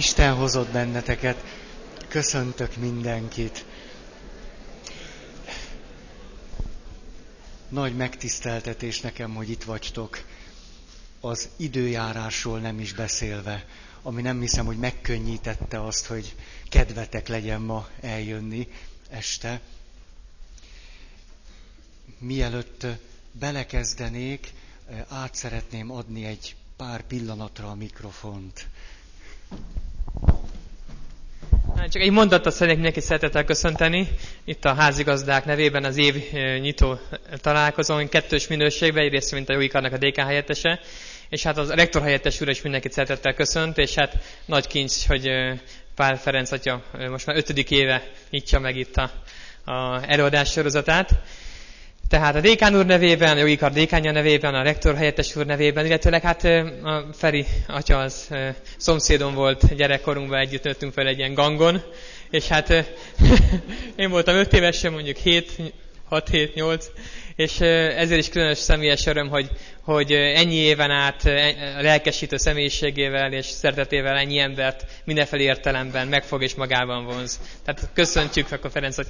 Isten hozott benneteket. Köszöntök mindenkit. Nagy megtiszteltetés nekem, hogy itt vagytok. Az időjárásról nem is beszélve, ami nem hiszem, hogy megkönnyítette azt, hogy kedvetek legyen ma eljönni este. Mielőtt belekezdenék, át szeretném adni egy pár pillanatra a mikrofont. Csak egy mondatot szeretnék mindenki szeretettel köszönteni. Itt a házigazdák nevében az év nyitó találkozón, kettős minőségben, egyrészt, mint a Jóikarnak a DK helyettese, és hát az rektor helyettes úr is mindenkit szeretettel köszönt, és hát nagy kincs, hogy Pál Ferenc atya most már ötödik éve nyitja meg itt a, a előadás sorozatát. Tehát a dékán úr nevében, a jogi kar dékánja nevében, a rektor helyettes úr nevében, illetőleg hát a Feri atya az szomszédom volt gyerekkorunkban, együtt nőttünk fel egy ilyen gangon, és hát én voltam öt évesen, mondjuk 7, 6, 7, 8, és ezért is különös személyes öröm, hogy, hogy ennyi éven át a lelkesítő személyiségével és szeretetével ennyi embert mindenfelé értelemben megfog és magában vonz. Tehát köszöntjük akkor Ferenc hogy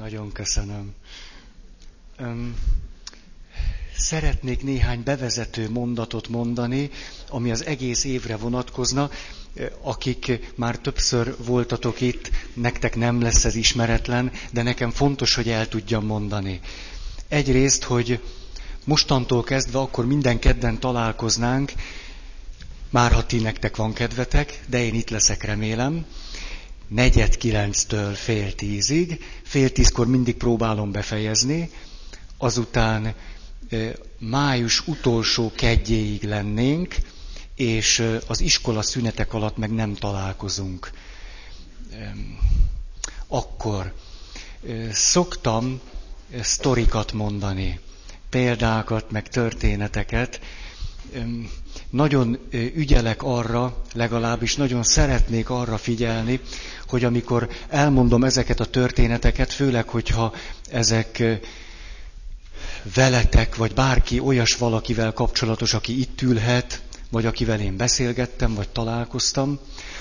Nagyon köszönöm. Um, szeretnék néhány bevezető mondatot mondani, ami az egész évre vonatkozna. Akik már többször voltatok itt, nektek nem lesz ez ismeretlen, de nekem fontos, hogy el tudjam mondani. Egyrészt, hogy mostantól kezdve akkor minden kedden találkoznánk, már ha ti nektek van kedvetek, de én itt leszek remélem, negyed kilenctől fél tízig, fél tízkor mindig próbálom befejezni, azután május utolsó kedjéig lennénk, és az iskola szünetek alatt meg nem találkozunk. Akkor szoktam sztorikat mondani, példákat, meg történeteket, nagyon ügyelek arra, legalábbis nagyon szeretnék arra figyelni, hogy amikor elmondom ezeket a történeteket, főleg, hogyha ezek veletek, vagy bárki olyas valakivel kapcsolatos, aki itt ülhet, vagy akivel én beszélgettem, vagy találkoztam,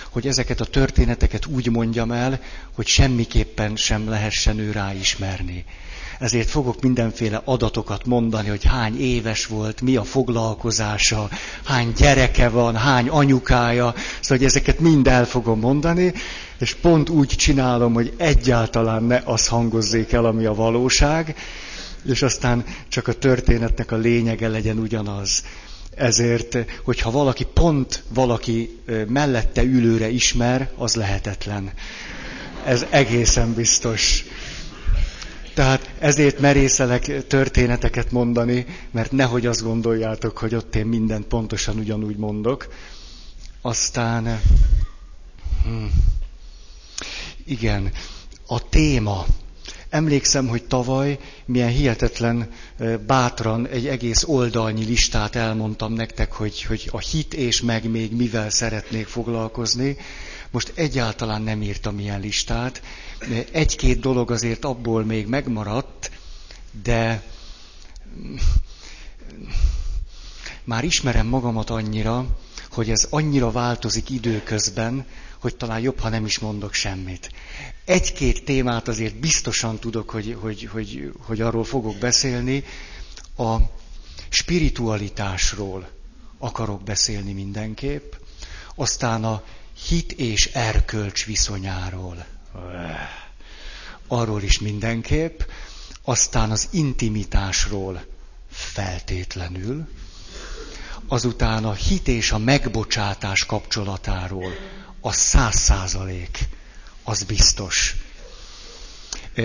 hogy ezeket a történeteket úgy mondjam el, hogy semmiképpen sem lehessen ő ráismerni ezért fogok mindenféle adatokat mondani, hogy hány éves volt, mi a foglalkozása, hány gyereke van, hány anyukája, szóval hogy ezeket mind el fogom mondani, és pont úgy csinálom, hogy egyáltalán ne az hangozzék el, ami a valóság, és aztán csak a történetnek a lényege legyen ugyanaz. Ezért, hogyha valaki pont valaki mellette ülőre ismer, az lehetetlen. Ez egészen biztos. Tehát ezért merészelek történeteket mondani, mert nehogy azt gondoljátok, hogy ott én mindent pontosan ugyanúgy mondok. Aztán, hm, igen, a téma. Emlékszem, hogy tavaly milyen hihetetlen bátran egy egész oldalnyi listát elmondtam nektek, hogy, hogy a hit és meg még mivel szeretnék foglalkozni. Most egyáltalán nem írtam ilyen listát. Egy-két dolog azért abból még megmaradt, de már ismerem magamat annyira, hogy ez annyira változik időközben, hogy talán jobb, ha nem is mondok semmit. Egy-két témát azért biztosan tudok, hogy, hogy, hogy, hogy arról fogok beszélni. A spiritualitásról akarok beszélni mindenképp, aztán a hit és erkölcs viszonyáról. Arról is mindenképp. Aztán az intimitásról feltétlenül. Azután a hit és a megbocsátás kapcsolatáról. A száz százalék. Az biztos.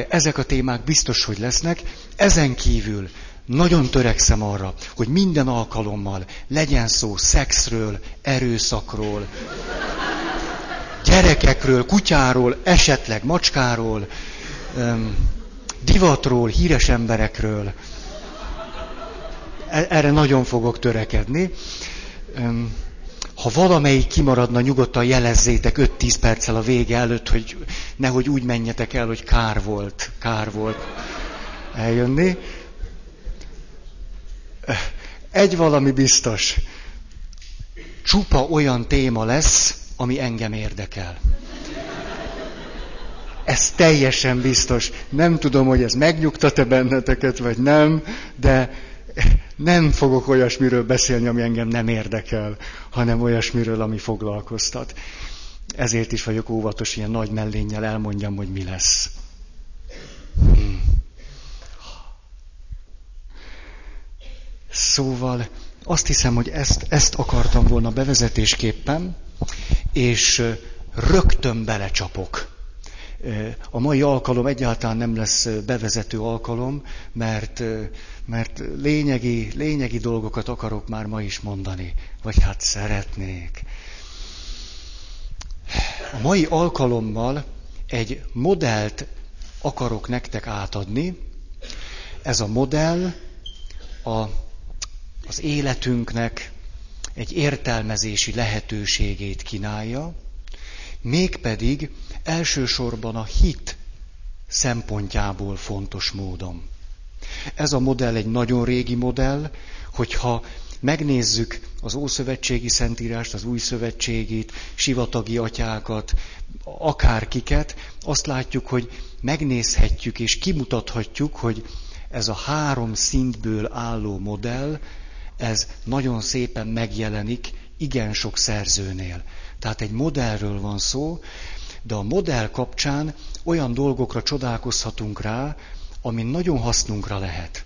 Ezek a témák biztos, hogy lesznek. Ezen kívül nagyon törekszem arra, hogy minden alkalommal legyen szó szexről, erőszakról, gyerekekről, kutyáról, esetleg macskáról, divatról, híres emberekről. E, erre nagyon fogok törekedni. Ha valamelyik kimaradna, nyugodtan jelezzétek 5-10 perccel a vége előtt, hogy nehogy úgy menjetek el, hogy kár volt, kár volt. eljönni. Egy valami biztos. Csupa olyan téma lesz, ami engem érdekel. Ez teljesen biztos. Nem tudom, hogy ez megnyugtat-e benneteket, vagy nem, de nem fogok olyasmiről beszélni, ami engem nem érdekel, hanem olyasmiről, ami foglalkoztat. Ezért is vagyok óvatos, ilyen nagy mellénnyel elmondjam, hogy mi lesz. Hmm. Szóval azt hiszem, hogy ezt, ezt akartam volna bevezetésképpen, és rögtön belecsapok. A mai alkalom egyáltalán nem lesz bevezető alkalom, mert, mert lényegi, lényegi dolgokat akarok már ma is mondani, vagy hát szeretnék. A mai alkalommal egy modellt akarok nektek átadni. Ez a modell a, az életünknek egy értelmezési lehetőségét kínálja, mégpedig elsősorban a hit szempontjából fontos módon. Ez a modell egy nagyon régi modell, hogyha megnézzük az Ószövetségi Szentírást, az Új Szövetségit, sivatagi atyákat, akárkiket, azt látjuk, hogy megnézhetjük és kimutathatjuk, hogy ez a három szintből álló modell, ez nagyon szépen megjelenik igen sok szerzőnél. Tehát egy modellről van szó, de a modell kapcsán olyan dolgokra csodálkozhatunk rá, ami nagyon hasznunkra lehet.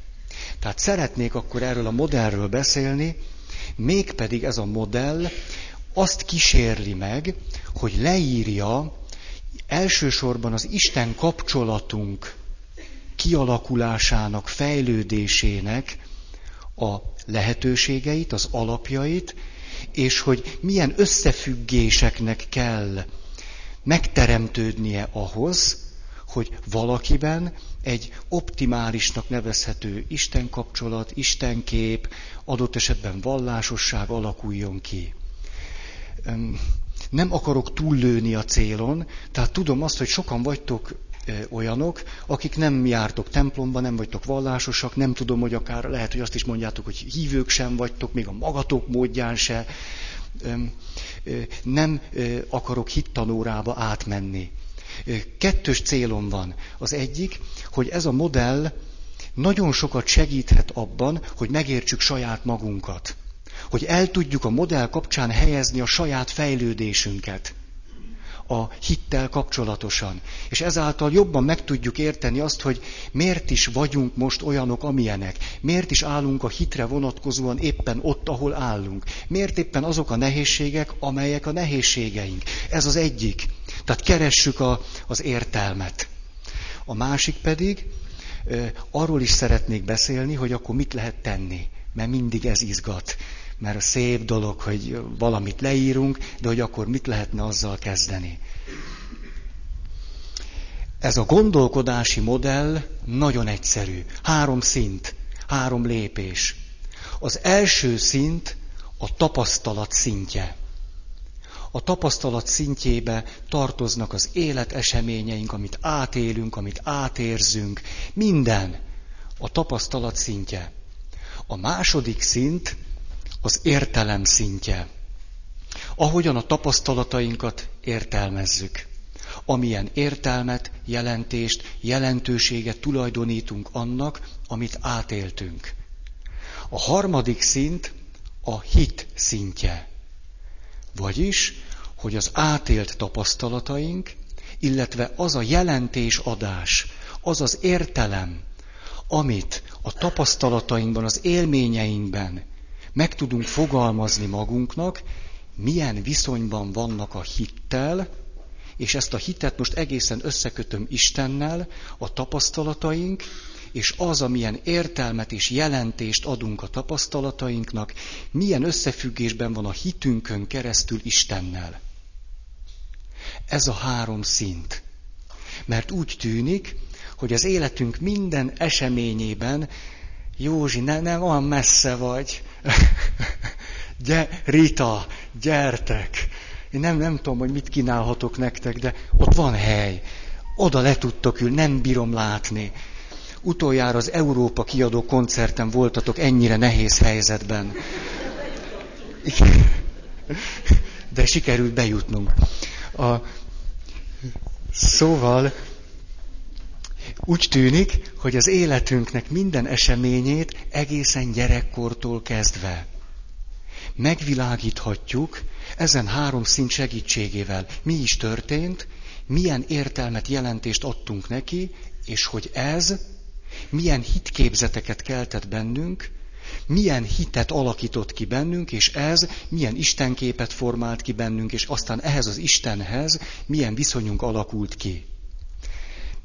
Tehát szeretnék akkor erről a modellről beszélni, mégpedig ez a modell azt kísérli meg, hogy leírja elsősorban az Isten kapcsolatunk kialakulásának, fejlődésének a lehetőségeit, az alapjait, és hogy milyen összefüggéseknek kell megteremtődnie ahhoz, hogy valakiben egy optimálisnak nevezhető Isten kapcsolat, Istenkép, adott esetben vallásosság alakuljon ki. Nem akarok túllőni a célon, tehát tudom azt, hogy sokan vagytok olyanok, akik nem jártok templomba, nem vagytok vallásosak, nem tudom, hogy akár lehet, hogy azt is mondjátok, hogy hívők sem vagytok, még a magatok módján se. Nem akarok hittanórába átmenni. Kettős célom van. Az egyik, hogy ez a modell nagyon sokat segíthet abban, hogy megértsük saját magunkat. Hogy el tudjuk a modell kapcsán helyezni a saját fejlődésünket a hittel kapcsolatosan. És ezáltal jobban meg tudjuk érteni azt, hogy miért is vagyunk most olyanok, amilyenek. Miért is állunk a hitre vonatkozóan éppen ott, ahol állunk. Miért éppen azok a nehézségek, amelyek a nehézségeink. Ez az egyik. Tehát keressük a, az értelmet. A másik pedig, arról is szeretnék beszélni, hogy akkor mit lehet tenni. Mert mindig ez izgat mert a szép dolog, hogy valamit leírunk, de hogy akkor mit lehetne azzal kezdeni. Ez a gondolkodási modell nagyon egyszerű. Három szint, három lépés. Az első szint a tapasztalat szintje. A tapasztalat szintjébe tartoznak az életeseményeink, amit átélünk, amit átérzünk, minden a tapasztalat szintje. A második szint az értelem szintje. Ahogyan a tapasztalatainkat értelmezzük. Amilyen értelmet, jelentést, jelentőséget tulajdonítunk annak, amit átéltünk. A harmadik szint a hit szintje. Vagyis, hogy az átélt tapasztalataink, illetve az a jelentésadás, az az értelem, amit a tapasztalatainkban, az élményeinkben meg tudunk fogalmazni magunknak, milyen viszonyban vannak a hittel, és ezt a hitet most egészen összekötöm Istennel, a tapasztalataink, és az, amilyen értelmet és jelentést adunk a tapasztalatainknak, milyen összefüggésben van a hitünkön keresztül Istennel. Ez a három szint. Mert úgy tűnik, hogy az életünk minden eseményében Józsi, ne, nem olyan messze vagy. Gy- Rita, gyertek. Én nem, nem tudom, hogy mit kínálhatok nektek, de ott van hely. Oda le tudtok ülni, nem bírom látni. utoljára az Európa kiadó koncerten voltatok ennyire nehéz helyzetben. De sikerült bejutnunk. A... Szóval úgy tűnik, hogy az életünknek minden eseményét egészen gyerekkortól kezdve megvilágíthatjuk ezen három szint segítségével. Mi is történt, milyen értelmet, jelentést adtunk neki, és hogy ez milyen hitképzeteket keltett bennünk, milyen hitet alakított ki bennünk, és ez milyen Istenképet formált ki bennünk, és aztán ehhez az Istenhez milyen viszonyunk alakult ki.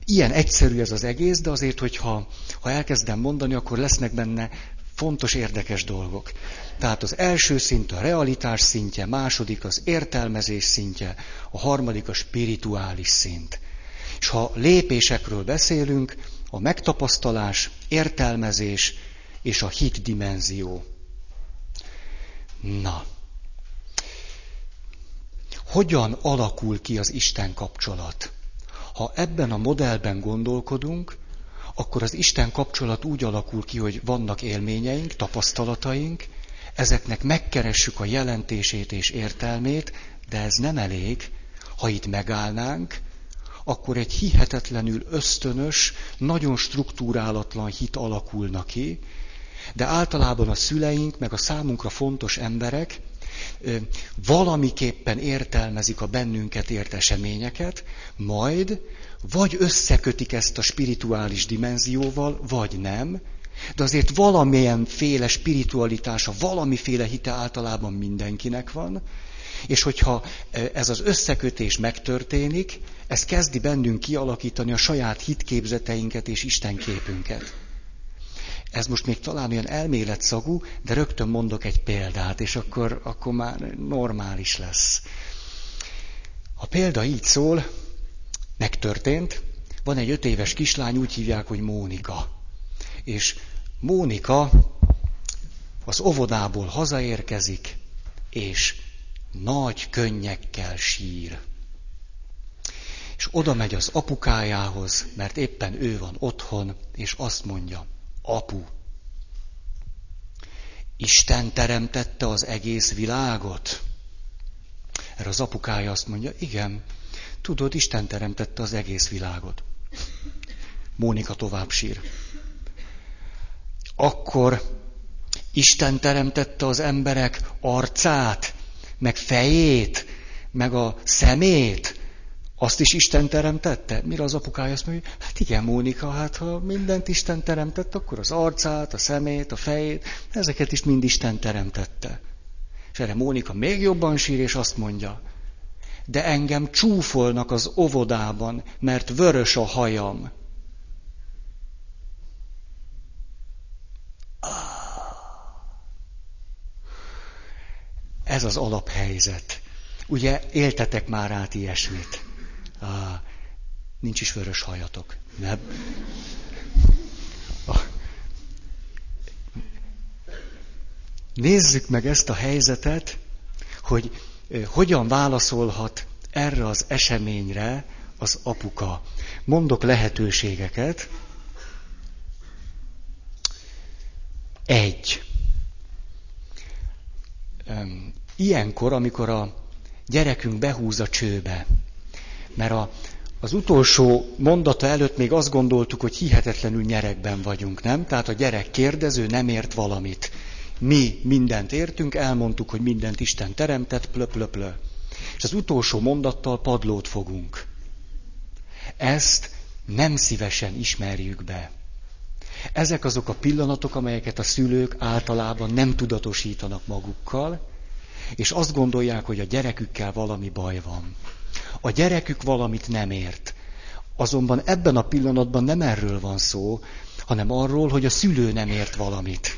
Ilyen egyszerű ez az egész, de azért, hogyha ha elkezdem mondani, akkor lesznek benne fontos, érdekes dolgok. Tehát az első szint a realitás szintje, második az értelmezés szintje, a harmadik a spirituális szint. És ha lépésekről beszélünk, a megtapasztalás, értelmezés és a hit dimenzió. Na, hogyan alakul ki az Isten kapcsolat? Ha ebben a modellben gondolkodunk, akkor az Isten kapcsolat úgy alakul ki, hogy vannak élményeink, tapasztalataink, ezeknek megkeressük a jelentését és értelmét, de ez nem elég. Ha itt megállnánk, akkor egy hihetetlenül ösztönös, nagyon struktúrálatlan hit alakulna ki, de általában a szüleink, meg a számunkra fontos emberek valamiképpen értelmezik a bennünket ért eseményeket, majd vagy összekötik ezt a spirituális dimenzióval, vagy nem, de azért valamilyen féle spiritualitása, valamiféle hite általában mindenkinek van, és hogyha ez az összekötés megtörténik, ez kezdi bennünk kialakítani a saját hitképzeteinket és Istenképünket. Ez most még talán olyan elméletszagú, de rögtön mondok egy példát, és akkor, akkor már normális lesz. A példa így szól, megtörtént, van egy öt éves kislány, úgy hívják, hogy Mónika. És Mónika az óvodából hazaérkezik, és nagy könnyekkel sír. És oda megy az apukájához, mert éppen ő van otthon, és azt mondja, apu, Isten teremtette az egész világot? Erre az apukája azt mondja, igen, tudod, Isten teremtette az egész világot. Mónika tovább sír. Akkor Isten teremtette az emberek arcát, meg fejét, meg a szemét, azt is Isten teremtette? Mire az apukája azt mondja, hát igen, Mónika, hát ha mindent Isten teremtett, akkor az arcát, a szemét, a fejét, ezeket is mind Isten teremtette. És erre Mónika még jobban sír, és azt mondja, de engem csúfolnak az óvodában, mert vörös a hajam. Ez az alaphelyzet. Ugye éltetek már át ilyesmit? Ah, nincs is vörös hajatok. Nem? Nézzük meg ezt a helyzetet, hogy hogyan válaszolhat erre az eseményre az apuka. Mondok lehetőségeket. Egy. Ilyenkor, amikor a gyerekünk behúz a csőbe, mert a, az utolsó mondata előtt még azt gondoltuk, hogy hihetetlenül nyerekben vagyunk, nem? Tehát a gyerek kérdező nem ért valamit. Mi mindent értünk, elmondtuk, hogy mindent Isten teremtett, plö. És az utolsó mondattal padlót fogunk. Ezt nem szívesen ismerjük be. Ezek azok a pillanatok, amelyeket a szülők általában nem tudatosítanak magukkal, és azt gondolják, hogy a gyerekükkel valami baj van. A gyerekük valamit nem ért. Azonban ebben a pillanatban nem erről van szó, hanem arról, hogy a szülő nem ért valamit.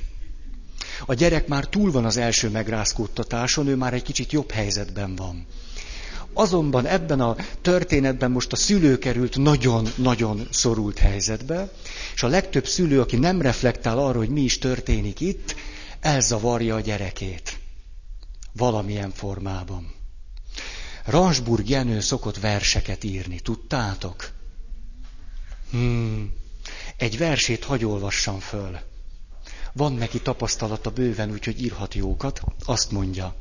A gyerek már túl van az első megrázkódtatáson, ő már egy kicsit jobb helyzetben van. Azonban ebben a történetben most a szülő került nagyon-nagyon szorult helyzetbe, és a legtöbb szülő, aki nem reflektál arra, hogy mi is történik itt, elzavarja a gyerekét. Valamilyen formában. Ransburg Jenő szokott verseket írni, tudtátok? Hmm. Egy versét hagy olvassam föl. Van neki tapasztalata bőven, úgyhogy írhat jókat. Azt mondja.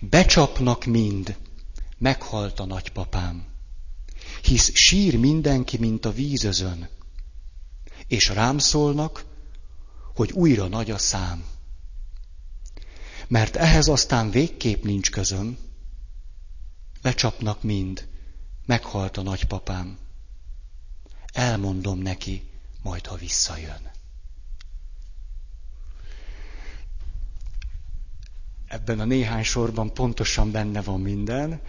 Becsapnak mind, meghalt a nagypapám. Hisz sír mindenki, mint a vízözön. És rám szólnak, hogy újra nagy a szám. Mert ehhez aztán végképp nincs közöm. Becsapnak mind, meghalt a nagypapám. Elmondom neki, majd ha visszajön. Ebben a néhány sorban pontosan benne van minden.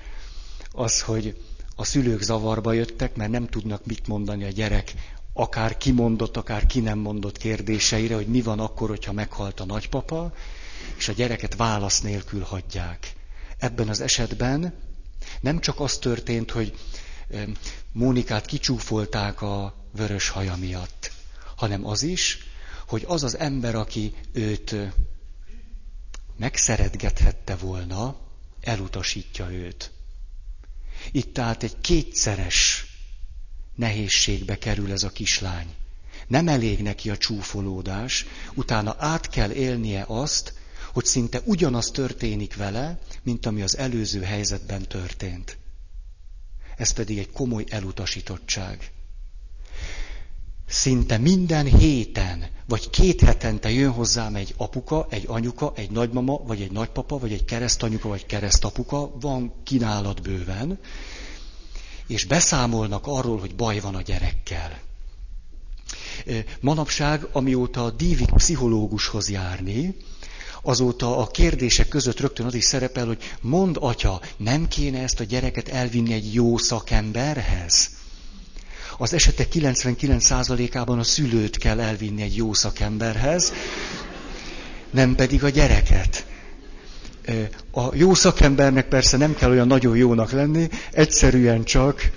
Az, hogy a szülők zavarba jöttek, mert nem tudnak mit mondani a gyerek akár kimondott, akár ki nem mondott kérdéseire, hogy mi van akkor, hogyha meghalt a nagypapa, és a gyereket válasz nélkül hagyják. Ebben az esetben nem csak az történt, hogy Mónikát kicsúfolták a vörös haja miatt, hanem az is, hogy az az ember, aki őt megszeretgethette volna, elutasítja őt. Itt tehát egy kétszeres nehézségbe kerül ez a kislány. Nem elég neki a csúfolódás, utána át kell élnie azt, hogy szinte ugyanaz történik vele, mint ami az előző helyzetben történt. Ez pedig egy komoly elutasítottság. Szinte minden héten, vagy két hetente jön hozzám egy apuka, egy anyuka, egy nagymama, vagy egy nagypapa, vagy egy keresztanyuka, vagy keresztapuka, van kínálat bőven, és beszámolnak arról, hogy baj van a gyerekkel. Manapság, amióta dívik pszichológushoz járni, azóta a kérdések között rögtön az is szerepel, hogy mond atya, nem kéne ezt a gyereket elvinni egy jó szakemberhez? Az esetek 99%-ában a szülőt kell elvinni egy jó szakemberhez, nem pedig a gyereket. A jó szakembernek persze nem kell olyan nagyon jónak lenni, egyszerűen csak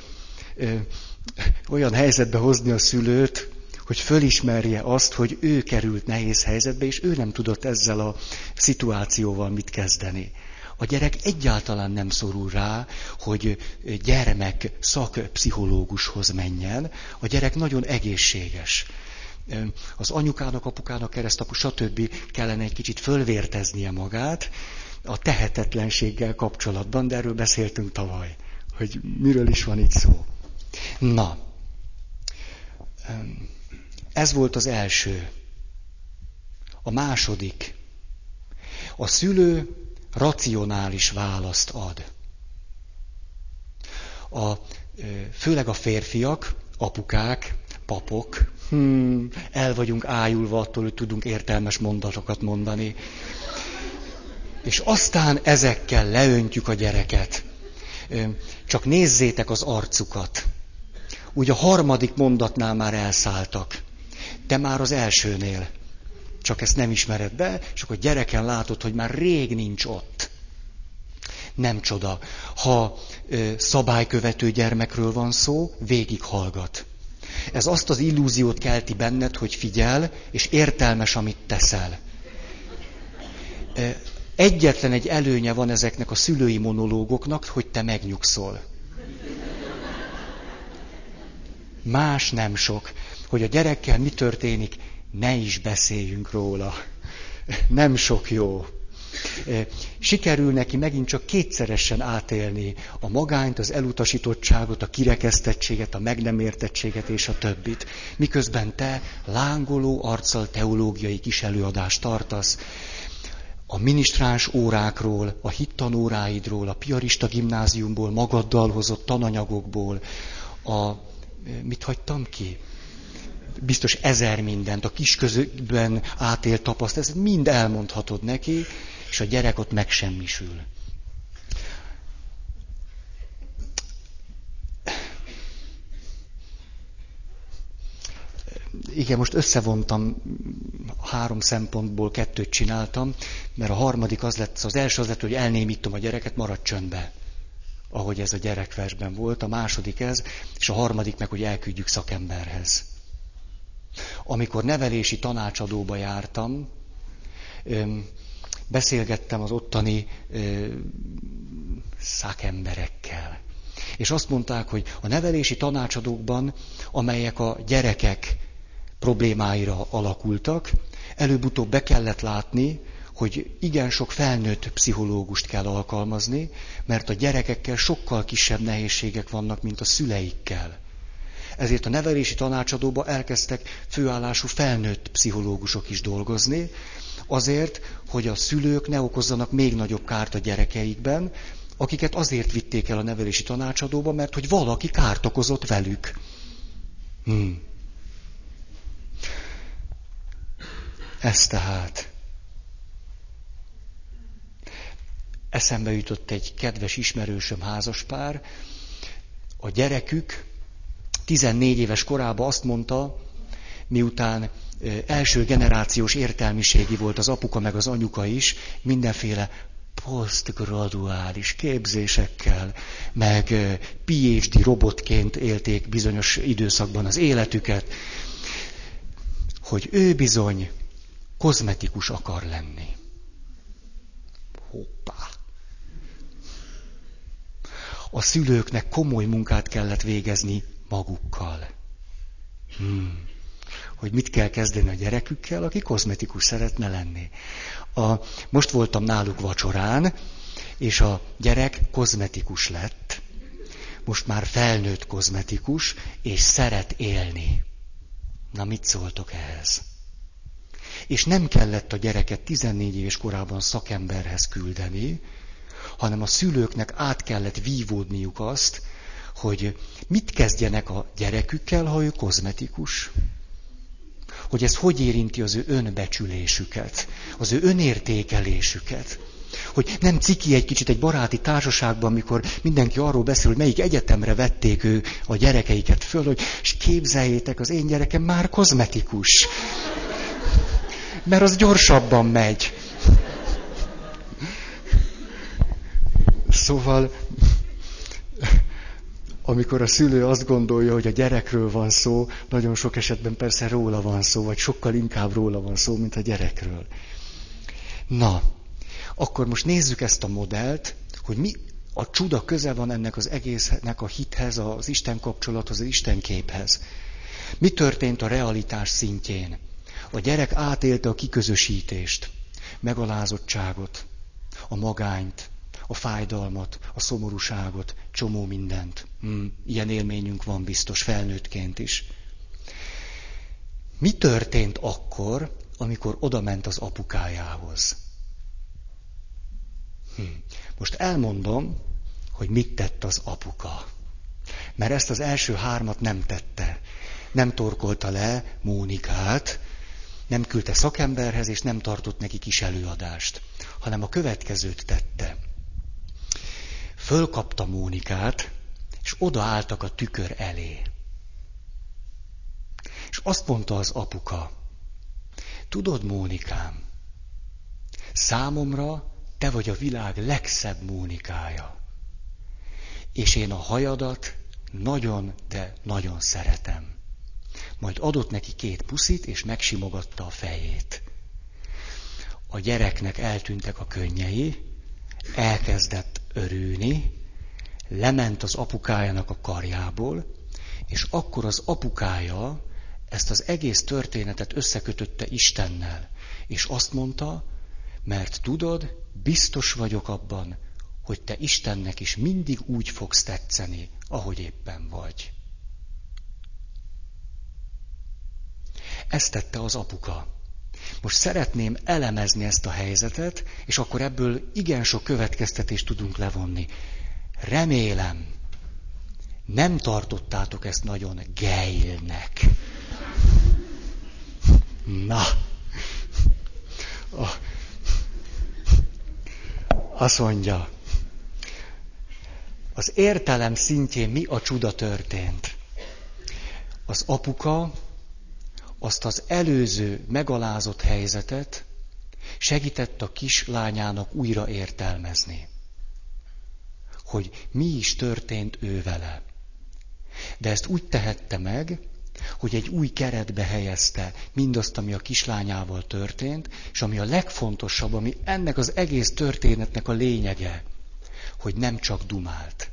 olyan helyzetbe hozni a szülőt, hogy fölismerje azt, hogy ő került nehéz helyzetbe, és ő nem tudott ezzel a szituációval mit kezdeni. A gyerek egyáltalán nem szorul rá, hogy gyermek szakpszichológushoz menjen. A gyerek nagyon egészséges. Az anyukának, apukának, keresztapu, stb. kellene egy kicsit fölvérteznie magát a tehetetlenséggel kapcsolatban, de erről beszéltünk tavaly, hogy miről is van itt szó. Na, ez volt az első. A második. A szülő racionális választ ad. A, főleg a férfiak, apukák, papok, hmm, el vagyunk ájulva attól, hogy tudunk értelmes mondatokat mondani. És aztán ezekkel leöntjük a gyereket. Csak nézzétek az arcukat. Úgy a harmadik mondatnál már elszálltak. Te már az elsőnél. Csak ezt nem ismered be, és akkor gyereken látod, hogy már rég nincs ott. Nem csoda. Ha ö, szabálykövető gyermekről van szó, végig hallgat. Ez azt az illúziót kelti benned, hogy figyel, és értelmes, amit teszel. Egyetlen egy előnye van ezeknek a szülői monológoknak, hogy te megnyugszol. Más nem sok hogy a gyerekkel mi történik, ne is beszéljünk róla. Nem sok jó. E, sikerül neki megint csak kétszeresen átélni a magányt, az elutasítottságot, a kirekesztettséget, a meg nem értettséget és a többit. Miközben te lángoló arccal teológiai kis előadást tartasz, a minisztráns órákról, a hittanóráidról, a piarista gimnáziumból, magaddal hozott tananyagokból, a... mit hagytam ki? Biztos ezer mindent, a kis közökben átélt tapasztalat, ezt mind elmondhatod neki, és a gyerek ott megsemmisül. Igen, most összevontam három szempontból, kettőt csináltam, mert a harmadik az lett, az első az lett, hogy elnémítom a gyereket, maradj csöndbe, ahogy ez a gyerekversben volt, a második ez, és a harmadik meg, hogy elküldjük szakemberhez. Amikor nevelési tanácsadóba jártam, beszélgettem az ottani szakemberekkel. És azt mondták, hogy a nevelési tanácsadókban, amelyek a gyerekek problémáira alakultak, előbb-utóbb be kellett látni, hogy igen sok felnőtt pszichológust kell alkalmazni, mert a gyerekekkel sokkal kisebb nehézségek vannak, mint a szüleikkel. Ezért a nevelési tanácsadóba elkezdtek főállású felnőtt pszichológusok is dolgozni, azért, hogy a szülők ne okozzanak még nagyobb kárt a gyerekeikben, akiket azért vitték el a nevelési tanácsadóba, mert hogy valaki kárt okozott velük. Hmm. Ez tehát. Eszembe jutott egy kedves ismerősöm házaspár. A gyerekük 14 éves korában azt mondta, miután első generációs értelmiségi volt az apuka meg az anyuka is, mindenféle posztgraduális képzésekkel, meg PhD robotként élték bizonyos időszakban az életüket, hogy ő bizony kozmetikus akar lenni. Hoppá! A szülőknek komoly munkát kellett végezni magukkal. Hmm. Hogy mit kell kezdeni a gyerekükkel, aki kozmetikus szeretne lenni. A, most voltam náluk vacsorán, és a gyerek kozmetikus lett. Most már felnőtt kozmetikus, és szeret élni. Na mit szóltok ehhez? És nem kellett a gyereket 14 éves korában szakemberhez küldeni, hanem a szülőknek át kellett vívódniuk azt, hogy mit kezdjenek a gyerekükkel, ha ő kozmetikus. Hogy ez hogy érinti az ő önbecsülésüket, az ő önértékelésüket. Hogy nem ciki egy kicsit egy baráti társaságban, amikor mindenki arról beszél, hogy melyik egyetemre vették ő a gyerekeiket föl, hogy és képzeljétek, az én gyerekem már kozmetikus. Mert az gyorsabban megy. Szóval amikor a szülő azt gondolja, hogy a gyerekről van szó, nagyon sok esetben persze róla van szó, vagy sokkal inkább róla van szó, mint a gyerekről. Na, akkor most nézzük ezt a modellt, hogy mi a csuda köze van ennek az egésznek a hithez, az Isten kapcsolathoz, az Isten képhez. Mi történt a realitás szintjén? A gyerek átélte a kiközösítést, megalázottságot, a magányt, a fájdalmat, a szomorúságot, csomó mindent. Hmm, ilyen élményünk van biztos felnőttként is. Mi történt akkor, amikor odament az apukájához? Hmm. Most elmondom, hogy mit tett az apuka. Mert ezt az első hármat nem tette. Nem torkolta le Mónikát, nem küldte szakemberhez, és nem tartott neki kis előadást, hanem a következőt tette. Fölkapta Mónikát, és odaálltak a tükör elé. És azt mondta az apuka, tudod, Mónikám, számomra te vagy a világ legszebb Mónikája. És én a hajadat nagyon, de nagyon szeretem. Majd adott neki két puszit, és megsimogatta a fejét. A gyereknek eltűntek a könnyei, elkezdett örülni, lement az apukájának a karjából, és akkor az apukája ezt az egész történetet összekötötte Istennel, és azt mondta, mert tudod, biztos vagyok abban, hogy te Istennek is mindig úgy fogsz tetszeni, ahogy éppen vagy. Ezt tette az apuka. Most szeretném elemezni ezt a helyzetet, és akkor ebből igen sok következtetést tudunk levonni. Remélem, nem tartottátok ezt nagyon geilnek. Na, azt mondja, az értelem szintjén mi a csuda történt? Az apuka azt az előző megalázott helyzetet segített a kislányának újra értelmezni. Hogy mi is történt ő vele. De ezt úgy tehette meg, hogy egy új keretbe helyezte mindazt, ami a kislányával történt, és ami a legfontosabb, ami ennek az egész történetnek a lényege, hogy nem csak dumált,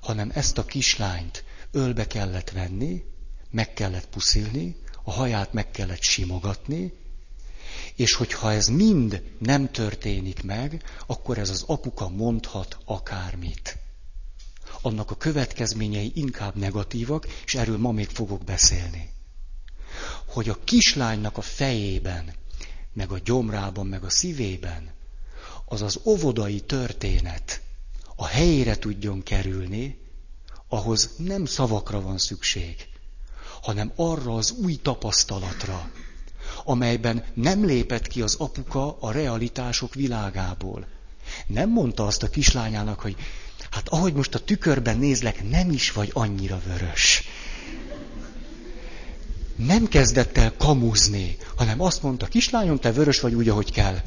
hanem ezt a kislányt ölbe kellett venni, meg kellett puszilni, a haját meg kellett simogatni, és hogyha ez mind nem történik meg, akkor ez az apuka mondhat akármit. Annak a következményei inkább negatívak, és erről ma még fogok beszélni. Hogy a kislánynak a fejében, meg a gyomrában, meg a szívében az az óvodai történet a helyére tudjon kerülni, ahhoz nem szavakra van szükség, hanem arra az új tapasztalatra, amelyben nem lépett ki az apuka a realitások világából. Nem mondta azt a kislányának, hogy hát ahogy most a tükörben nézlek, nem is vagy annyira vörös. Nem kezdett el kamuzni, hanem azt mondta, kislányom, te vörös vagy úgy, ahogy kell.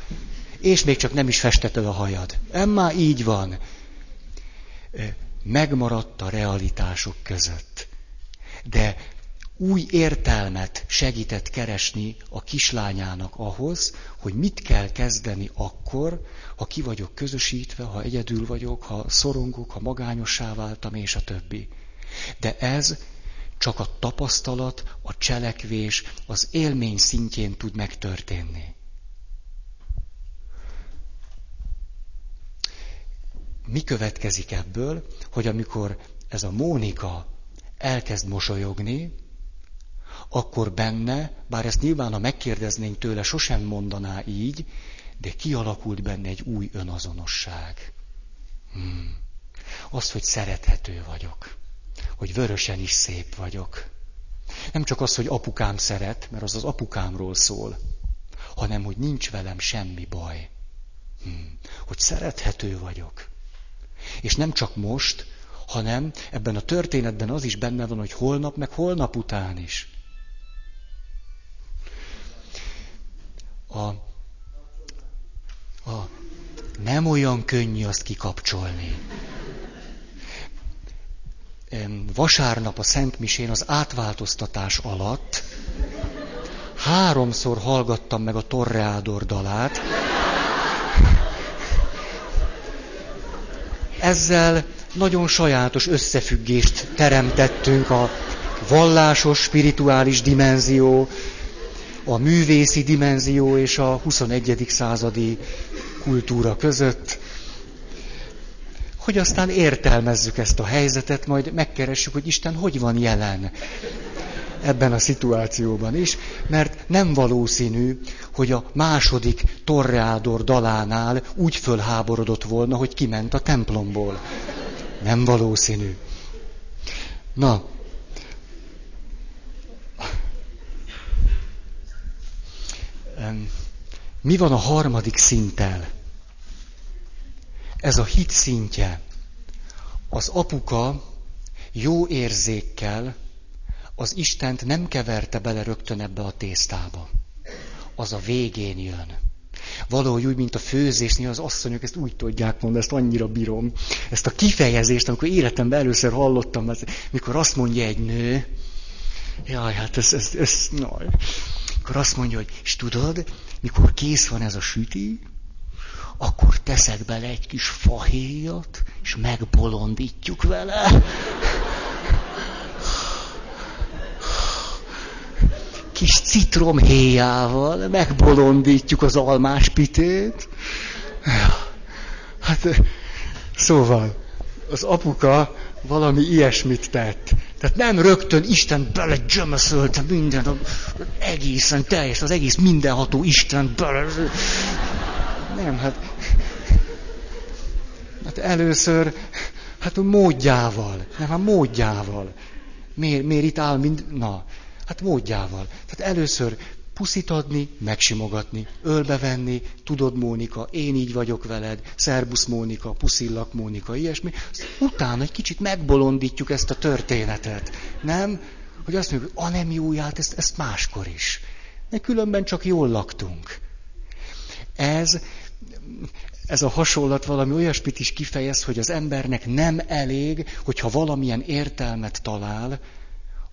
És még csak nem is festetted a hajad. Emma, így van. Megmaradt a realitások között. De új értelmet segített keresni a kislányának ahhoz, hogy mit kell kezdeni akkor, ha ki vagyok közösítve, ha egyedül vagyok, ha szorongok, ha magányossá váltam, és a többi. De ez csak a tapasztalat, a cselekvés, az élmény szintjén tud megtörténni. Mi következik ebből, hogy amikor ez a Mónika elkezd mosolyogni, akkor benne, bár ezt nyilván, ha megkérdeznénk tőle, sosem mondaná így, de kialakult benne egy új önazonosság. Hmm. Az, hogy szerethető vagyok, hogy vörösen is szép vagyok. Nem csak az, hogy apukám szeret, mert az az apukámról szól, hanem, hogy nincs velem semmi baj. Hmm. Hogy szerethető vagyok. És nem csak most, hanem ebben a történetben az is benne van, hogy holnap, meg holnap után is. A, a nem olyan könnyű azt kikapcsolni. Vasárnap a Szent Misén az átváltoztatás alatt háromszor hallgattam meg a Torreádor dalát. Ezzel nagyon sajátos összefüggést teremtettünk a vallásos, spirituális dimenzió a művészi dimenzió és a 21. századi kultúra között, hogy aztán értelmezzük ezt a helyzetet, majd megkeressük, hogy Isten hogy van jelen ebben a szituációban is, mert nem valószínű, hogy a második Torreádor dalánál úgy fölháborodott volna, hogy kiment a templomból. Nem valószínű. Na, Mi van a harmadik szinttel? Ez a hit szintje. Az apuka jó érzékkel az Istent nem keverte bele rögtön ebbe a tésztába. Az a végén jön. Valahogy úgy, mint a főzésnél az asszonyok ezt úgy tudják mondani, ezt annyira bírom. Ezt a kifejezést, amikor életemben először hallottam, mikor azt mondja egy nő, jaj, hát ez, ez, ez, jaj akkor azt mondja, hogy és tudod, mikor kész van ez a süti, akkor teszek bele egy kis fahéjat, és megbolondítjuk vele. Kis citromhéjával megbolondítjuk az almás pitét. Hát, szóval, az apuka valami ilyesmit tett. Tehát nem rögtön Isten bele gyömöszölte minden, egészen teljes, az egész mindenható Isten bele... Nem, hát... Hát először, hát a módjával, nem, hát módjával. Miért, miért itt áll mind... Na, hát módjával. Tehát először puszit adni, megsimogatni, ölbevenni, tudod Mónika, én így vagyok veled, szerbusz Mónika, puszillak Mónika, ilyesmi. Utána egy kicsit megbolondítjuk ezt a történetet. Nem? Hogy azt mondjuk, a nem jó ezt, ezt máskor is. De különben csak jól laktunk. Ez, ez a hasonlat valami olyasmit is kifejez, hogy az embernek nem elég, hogyha valamilyen értelmet talál,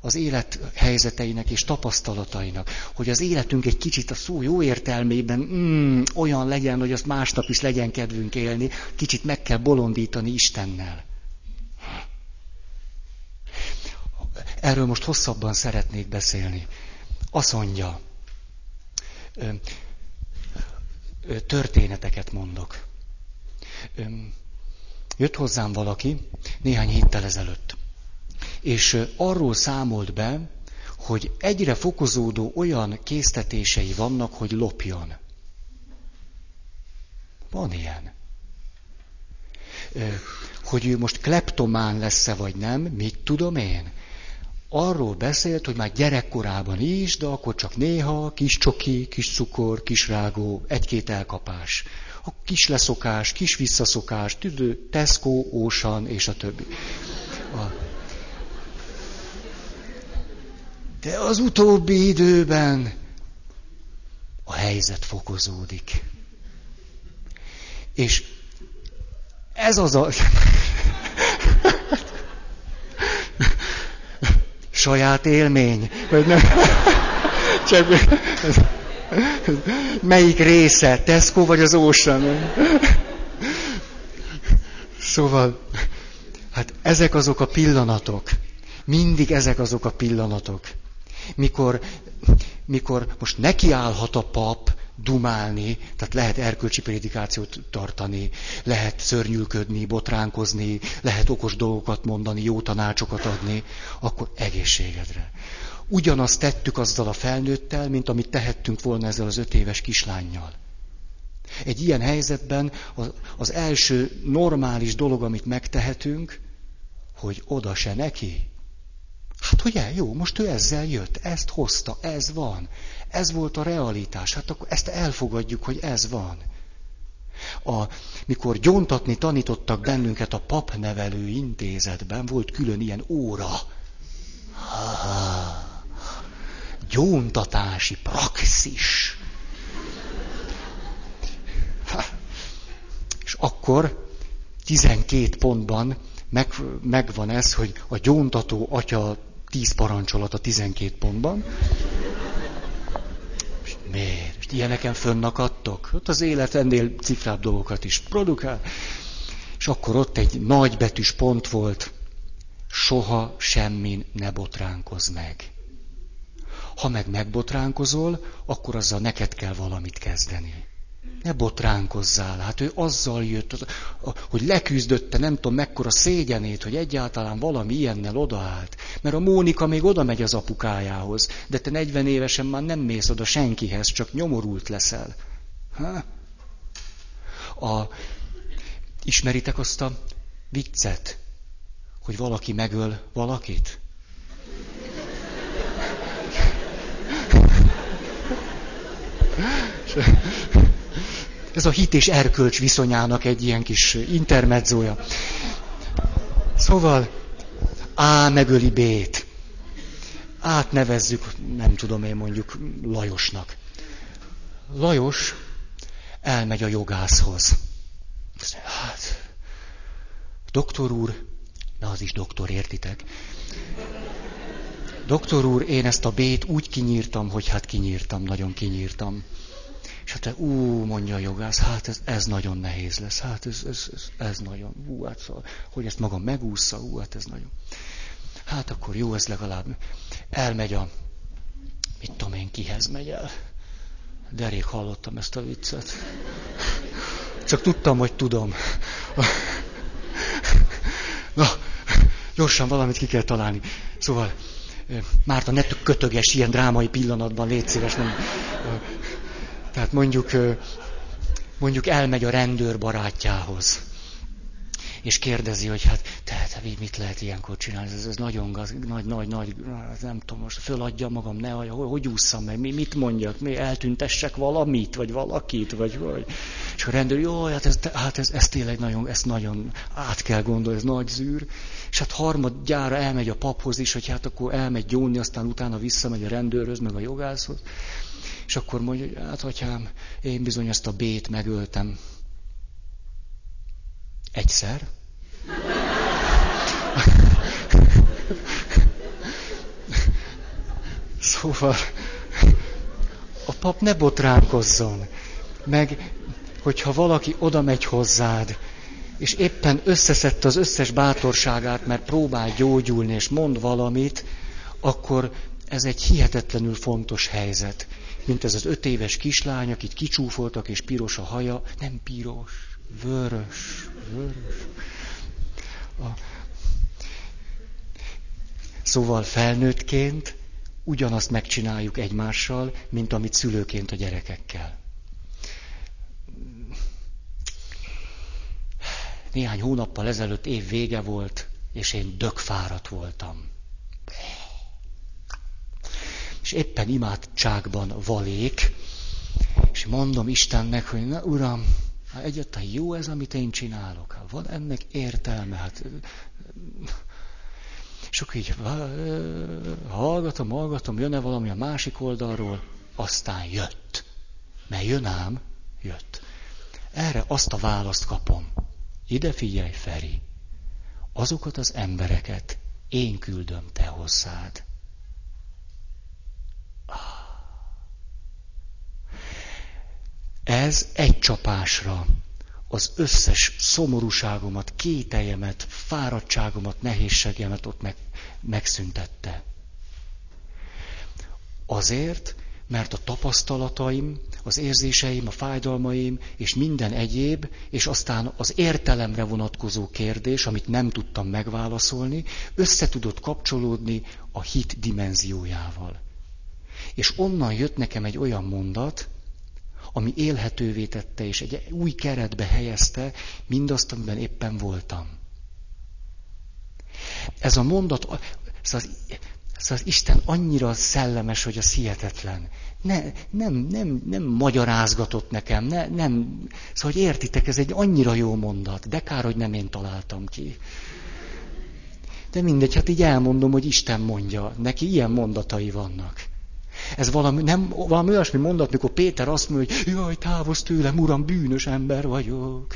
az élet helyzeteinek és tapasztalatainak, hogy az életünk egy kicsit a szó jó értelmében mm, olyan legyen, hogy azt másnap is legyen kedvünk élni, kicsit meg kell bolondítani Istennel. Erről most hosszabban szeretnék beszélni. Azt mondja, történeteket mondok. Jött hozzám valaki néhány héttel ezelőtt, és arról számolt be, hogy egyre fokozódó olyan késztetései vannak, hogy lopjon. Van ilyen. Hogy ő most kleptomán lesz-e vagy nem, mit tudom én. Arról beszélt, hogy már gyerekkorában is, de akkor csak néha, kis csoki, kis cukor, kis rágó, egy-két elkapás. A kis leszokás, kis visszaszokás, tüdő, Tesco, Ocean és a többi. A... De az utóbbi időben a helyzet fokozódik. És ez az a... Saját élmény. Vagy nem? Csak... Melyik része? Tesco vagy az Ocean? Szóval, hát ezek azok a pillanatok. Mindig ezek azok a pillanatok. Mikor, mikor most nekiállhat a pap dumálni, tehát lehet erkölcsi prédikációt tartani, lehet szörnyűködni, botránkozni, lehet okos dolgokat mondani, jó tanácsokat adni, akkor egészségedre. Ugyanazt tettük azzal a felnőttel, mint amit tehettünk volna ezzel az öt éves kislányjal. Egy ilyen helyzetben az, első normális dolog, amit megtehetünk, hogy oda se neki. Hát ugye, jó, most ő ezzel jött, ezt hozta, ez van. Ez volt a realitás. Hát akkor ezt elfogadjuk, hogy ez van. A, mikor gyóntatni tanítottak bennünket a papnevelő intézetben, volt külön ilyen óra. Ha, gyóntatási praxis. Ha. És akkor 12 pontban meg, megvan ez, hogy a gyóntató atya 10 parancsolat a 12 pontban. Miért? És ilyeneken fönnakadtok? Ott az élet ennél cifrább dolgokat is produkál. És akkor ott egy nagy betűs pont volt. Soha semmin ne botránkozz meg. Ha meg megbotránkozol, akkor azzal neked kell valamit kezdeni. Ne botránkozzál. Hát ő azzal jött, hogy leküzdötte nem tudom mekkora szégyenét, hogy egyáltalán valami ilyennel odaállt. Mert a Mónika még oda megy az apukájához, de te 40 évesen már nem mész oda senkihez, csak nyomorult leszel. Ha? A, ismeritek azt a viccet, hogy valaki megöl valakit? Ez a hit és erkölcs viszonyának egy ilyen kis intermedzója. Szóval A megöli B-t. Átnevezzük, nem tudom én mondjuk Lajosnak. Lajos elmegy a jogászhoz. Hát, doktor úr, na az is doktor, értitek? Doktor úr, én ezt a B-t úgy kinyírtam, hogy hát kinyírtam, nagyon kinyírtam. És hát ú, mondja a jogász, hát ez, ez nagyon nehéz lesz, hát ez, ez, ez, ez nagyon, ú, hát szóval, hogy ezt magam megúszza, ú, hát ez nagyon. Hát akkor jó, ez legalább elmegy a, mit tudom én, kihez megy el. De hallottam ezt a viccet. Csak tudtam, hogy tudom. Na, gyorsan valamit ki kell találni. Szóval, Márta, ne kötöges ilyen drámai pillanatban, légy szíves, nem. Tehát mondjuk, mondjuk elmegy a rendőr barátjához, és kérdezi, hogy hát te, te mit lehet ilyenkor csinálni, ez, ez nagyon gaz, nagy, nagy, nagy, nem tudom, most föladja magam, ne, hogy, hogy ússzam meg, mi, mit mondjak, mi eltüntessek valamit, vagy valakit, vagy, vagy. És a rendőr, jó, hát ez, hát ez, ez tényleg nagyon, ezt nagyon át kell gondolni, ez nagy zűr. És hát harmadjára elmegy a paphoz is, hogy hát akkor elmegy gyónni, aztán utána visszamegy a rendőrhöz, meg a jogászhoz. És akkor mondja, hogy hát atyám, én bizony ezt a bét megöltem. Egyszer? Szóval a pap ne botránkozzon, meg hogyha valaki oda megy hozzád, és éppen összeszedte az összes bátorságát, mert próbál gyógyulni, és mond valamit, akkor ez egy hihetetlenül fontos helyzet. Mint ez az öt éves kislány, akit kicsúfoltak, és piros a haja. Nem piros, vörös, vörös. A... Szóval felnőttként ugyanazt megcsináljuk egymással, mint amit szülőként a gyerekekkel. Néhány hónappal ezelőtt év vége volt, és én dögfáradt voltam. És éppen imádságban valék, és mondom Istennek, hogy na Uram, hát egyáltalán jó ez, amit én csinálok. Hát van ennek értelme. Hát... És akkor így hallgatom, hallgatom, jön-e valami a másik oldalról, aztán jött. Mert jön ám, jött. Erre azt a választ kapom. Ide figyelj, Feri, azokat az embereket én küldöm te hozzád. Ez egy csapásra az összes szomorúságomat, kételjemet, fáradtságomat, nehézségemet ott meg, megszüntette. Azért, mert a tapasztalataim, az érzéseim, a fájdalmaim és minden egyéb, és aztán az értelemre vonatkozó kérdés, amit nem tudtam megválaszolni, össze tudott kapcsolódni a hit dimenziójával. És onnan jött nekem egy olyan mondat, ami élhetővé tette, és egy új keretbe helyezte mindazt, amiben éppen voltam. Ez a mondat, szóval szóval Isten annyira szellemes, hogy az hihetetlen. Ne, nem, nem, nem magyarázgatott nekem, ne, nem, szóval hogy értitek, ez egy annyira jó mondat, de kár, hogy nem én találtam ki. De mindegy, hát így elmondom, hogy Isten mondja, neki ilyen mondatai vannak. Ez valami, nem, valami olyasmi mondat, mikor Péter azt mondja, hogy jaj, távozz tőlem, uram, bűnös ember vagyok.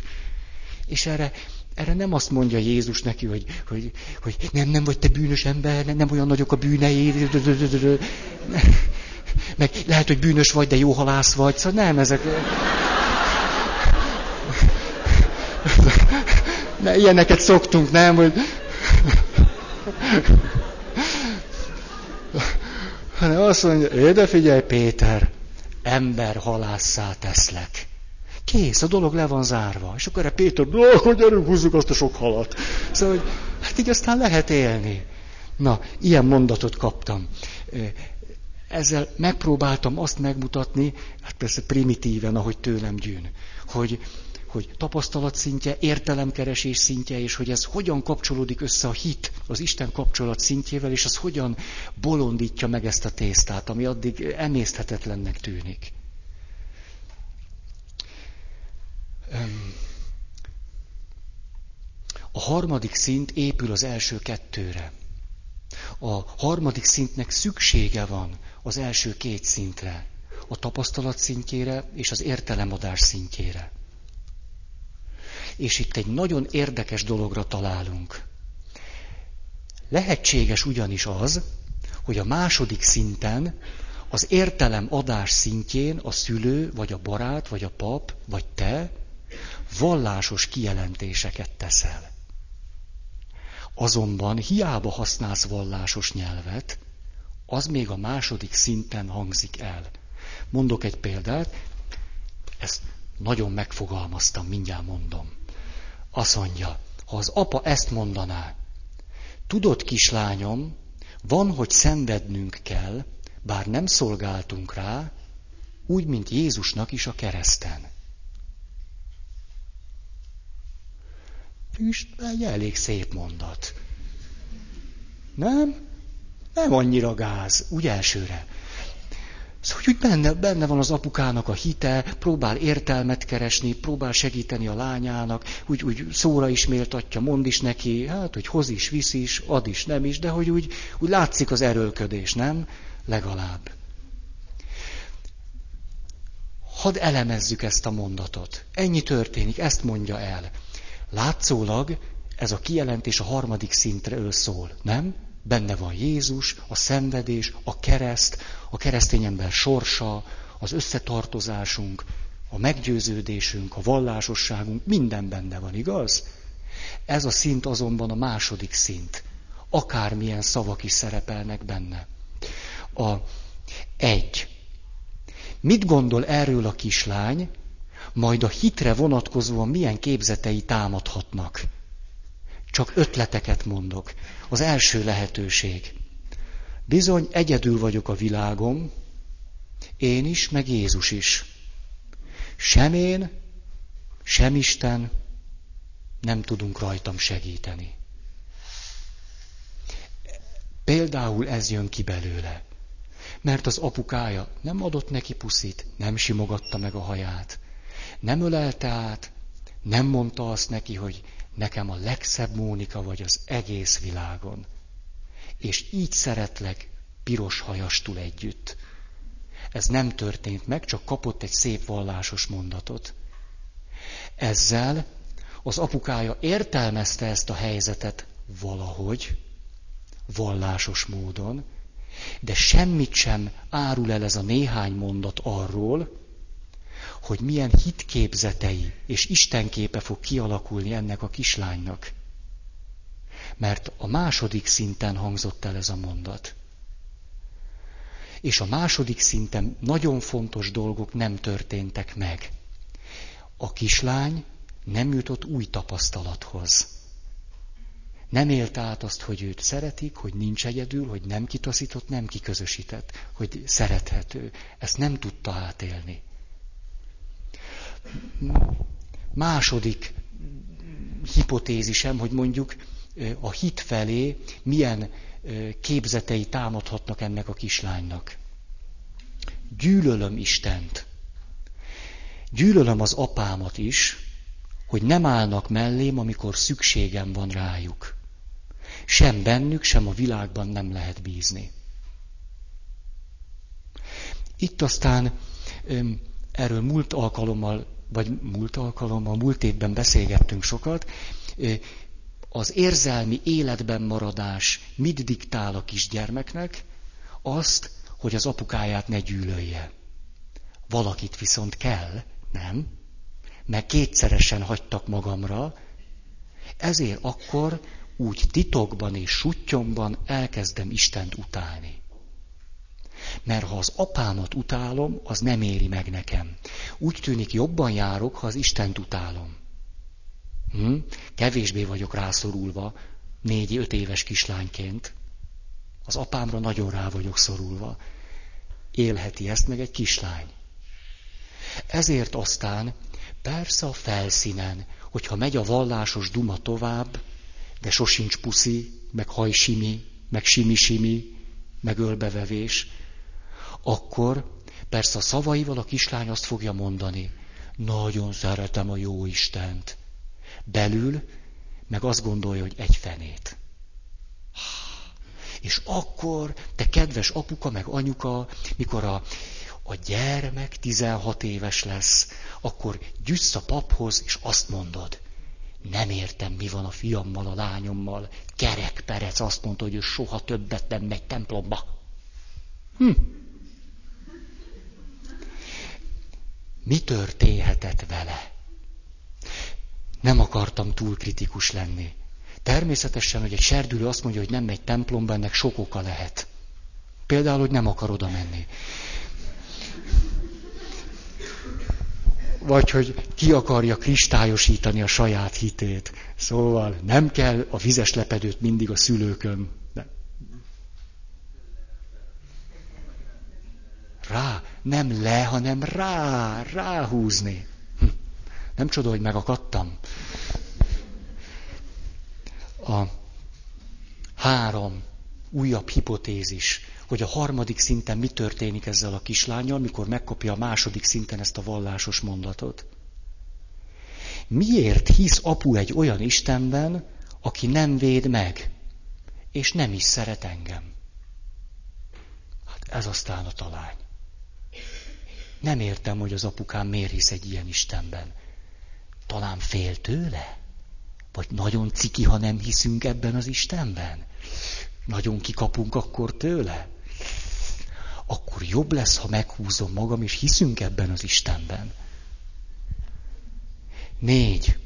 És erre, erre nem azt mondja Jézus neki, hogy, hogy, hogy nem, nem vagy te bűnös ember, nem, nem olyan nagyok a bűneid. Meg lehet, hogy bűnös vagy, de jó halász vagy. Szóval nem, ezek... Ne, ilyeneket szoktunk, nem, hogy hanem azt mondja, éde figyelj Péter, ember halásszá teszlek. Kész, a dolog le van zárva. És akkor erre Péter, akkor gyerünk, húzzuk azt a sok halat. Szóval, hogy hát így aztán lehet élni. Na, ilyen mondatot kaptam. Ezzel megpróbáltam azt megmutatni, hát persze primitíven, ahogy tőlem gyűn, hogy, hogy tapasztalat szintje, értelemkeresés szintje, és hogy ez hogyan kapcsolódik össze a hit az Isten kapcsolat szintjével, és az hogyan bolondítja meg ezt a tésztát, ami addig emészthetetlennek tűnik. A harmadik szint épül az első kettőre. A harmadik szintnek szüksége van az első két szintre, a tapasztalat szintjére és az értelemadás szintjére. És itt egy nagyon érdekes dologra találunk. Lehetséges ugyanis az, hogy a második szinten, az értelem adás szintjén a szülő, vagy a barát, vagy a pap, vagy te vallásos kijelentéseket teszel. Azonban hiába használsz vallásos nyelvet, az még a második szinten hangzik el. Mondok egy példát, ezt nagyon megfogalmaztam, mindjárt mondom. Azt mondja, ha az apa ezt mondaná, tudod kislányom, van, hogy szenvednünk kell, bár nem szolgáltunk rá, úgy, mint Jézusnak is a kereszten. Füst, egy elég szép mondat. Nem? Nem annyira gáz, úgy elsőre. Szóval, hogy benne, benne van az apukának a hite, próbál értelmet keresni, próbál segíteni a lányának, úgy, úgy szóra is méltatja, mond is neki, hát, hogy hoz is, visz is, ad is, nem is, de hogy úgy, úgy látszik az erőlködés, nem? Legalább. Hadd elemezzük ezt a mondatot. Ennyi történik, ezt mondja el. Látszólag ez a kijelentés a harmadik szintről szól, nem? Benne van Jézus, a szenvedés, a kereszt, a keresztény ember sorsa, az összetartozásunk, a meggyőződésünk, a vallásosságunk, minden benne van, igaz? Ez a szint azonban a második szint, Akármilyen szavak is szerepelnek benne. A egy. Mit gondol erről a kislány, majd a hitre vonatkozóan milyen képzetei támadhatnak? Csak ötleteket mondok. Az első lehetőség. Bizony, egyedül vagyok a világom, én is, meg Jézus is. Sem én, sem Isten nem tudunk rajtam segíteni. Például ez jön ki belőle. Mert az apukája nem adott neki puszit, nem simogatta meg a haját, nem ölelte át, nem mondta azt neki, hogy nekem a legszebb Mónika vagy az egész világon. És így szeretlek piros hajastul együtt. Ez nem történt meg, csak kapott egy szép vallásos mondatot. Ezzel az apukája értelmezte ezt a helyzetet valahogy, vallásos módon, de semmit sem árul el ez a néhány mondat arról, hogy milyen hitképzetei és istenképe fog kialakulni ennek a kislánynak. Mert a második szinten hangzott el ez a mondat. És a második szinten nagyon fontos dolgok nem történtek meg. A kislány nem jutott új tapasztalathoz. Nem élt át azt, hogy őt szeretik, hogy nincs egyedül, hogy nem kitaszított, nem kiközösített, hogy szerethető. Ezt nem tudta átélni. Második hipotézisem, hogy mondjuk a hit felé milyen képzetei támadhatnak ennek a kislánynak. Gyűlölöm Istent. Gyűlölöm az apámat is, hogy nem állnak mellém, amikor szükségem van rájuk. Sem bennük, sem a világban nem lehet bízni. Itt aztán erről múlt alkalommal, vagy múlt alkalommal, múlt évben beszélgettünk sokat, az érzelmi életben maradás mit diktál a kisgyermeknek? Azt, hogy az apukáját ne gyűlölje. Valakit viszont kell, nem? Mert kétszeresen hagytak magamra, ezért akkor úgy titokban és sutyomban elkezdem Istent utálni. Mert ha az apámat utálom, az nem éri meg nekem. Úgy tűnik jobban járok, ha az Istent utálom. Hm? Kevésbé vagyok rászorulva, négy-öt éves kislányként. Az apámra nagyon rá vagyok szorulva. Élheti ezt meg egy kislány. Ezért aztán persze a felszínen, hogyha megy a vallásos duma tovább, de sosincs puszi, meg hajsimi, meg simi-simi, meg ölbevevés, akkor persze a szavaival a kislány azt fogja mondani, nagyon szeretem a jó Istent. Belül meg azt gondolja, hogy egy fenét. És akkor, te kedves apuka, meg anyuka, mikor a, a gyermek 16 éves lesz, akkor gyűjtsz a paphoz, és azt mondod, nem értem, mi van a fiammal, a lányommal. Kerek Perec azt mondta, hogy ő soha többet nem megy templomba. Hm. Mi történhetett vele? Nem akartam túl kritikus lenni. Természetesen, hogy egy serdülő azt mondja, hogy nem megy templomba, ennek sok oka lehet. Például, hogy nem akar oda menni. Vagy hogy ki akarja kristályosítani a saját hitét. Szóval nem kell a vizes lepedőt mindig a szülőkön. De. Rá, nem le, hanem rá, ráhúzni. Hm. Nem csoda, hogy megakadtam. A három újabb hipotézis, hogy a harmadik szinten mi történik ezzel a kislányjal, mikor megkapja a második szinten ezt a vallásos mondatot. Miért hisz apu egy olyan Istenben, aki nem véd meg, és nem is szeret engem? Hát ez aztán a talány. Nem értem, hogy az apukám miért hisz egy ilyen Istenben. Talán fél tőle? Vagy nagyon ciki, ha nem hiszünk ebben az Istenben? Nagyon kikapunk akkor tőle? Akkor jobb lesz, ha meghúzom magam, és hiszünk ebben az Istenben. Négy.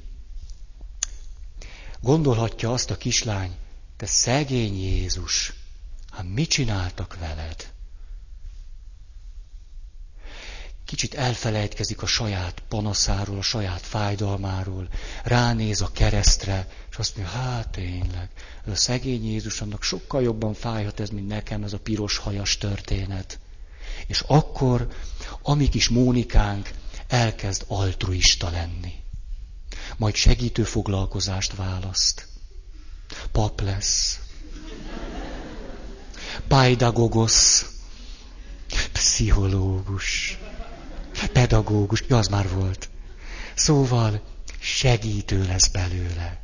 Gondolhatja azt a kislány, te szegény Jézus, hát mit csináltak veled? Kicsit elfelejtkezik a saját panaszáról, a saját fájdalmáról, ránéz a keresztre, és azt mondja, hát tényleg, ez a szegény Jézus, annak sokkal jobban fájhat ez, mint nekem, ez a piros hajas történet. És akkor, amik is Mónikánk elkezd altruista lenni. Majd segítő foglalkozást választ. Pap lesz. Pajdagogosz. Pszichológus. Pedagógus. Ja, az már volt. Szóval segítő lesz belőle.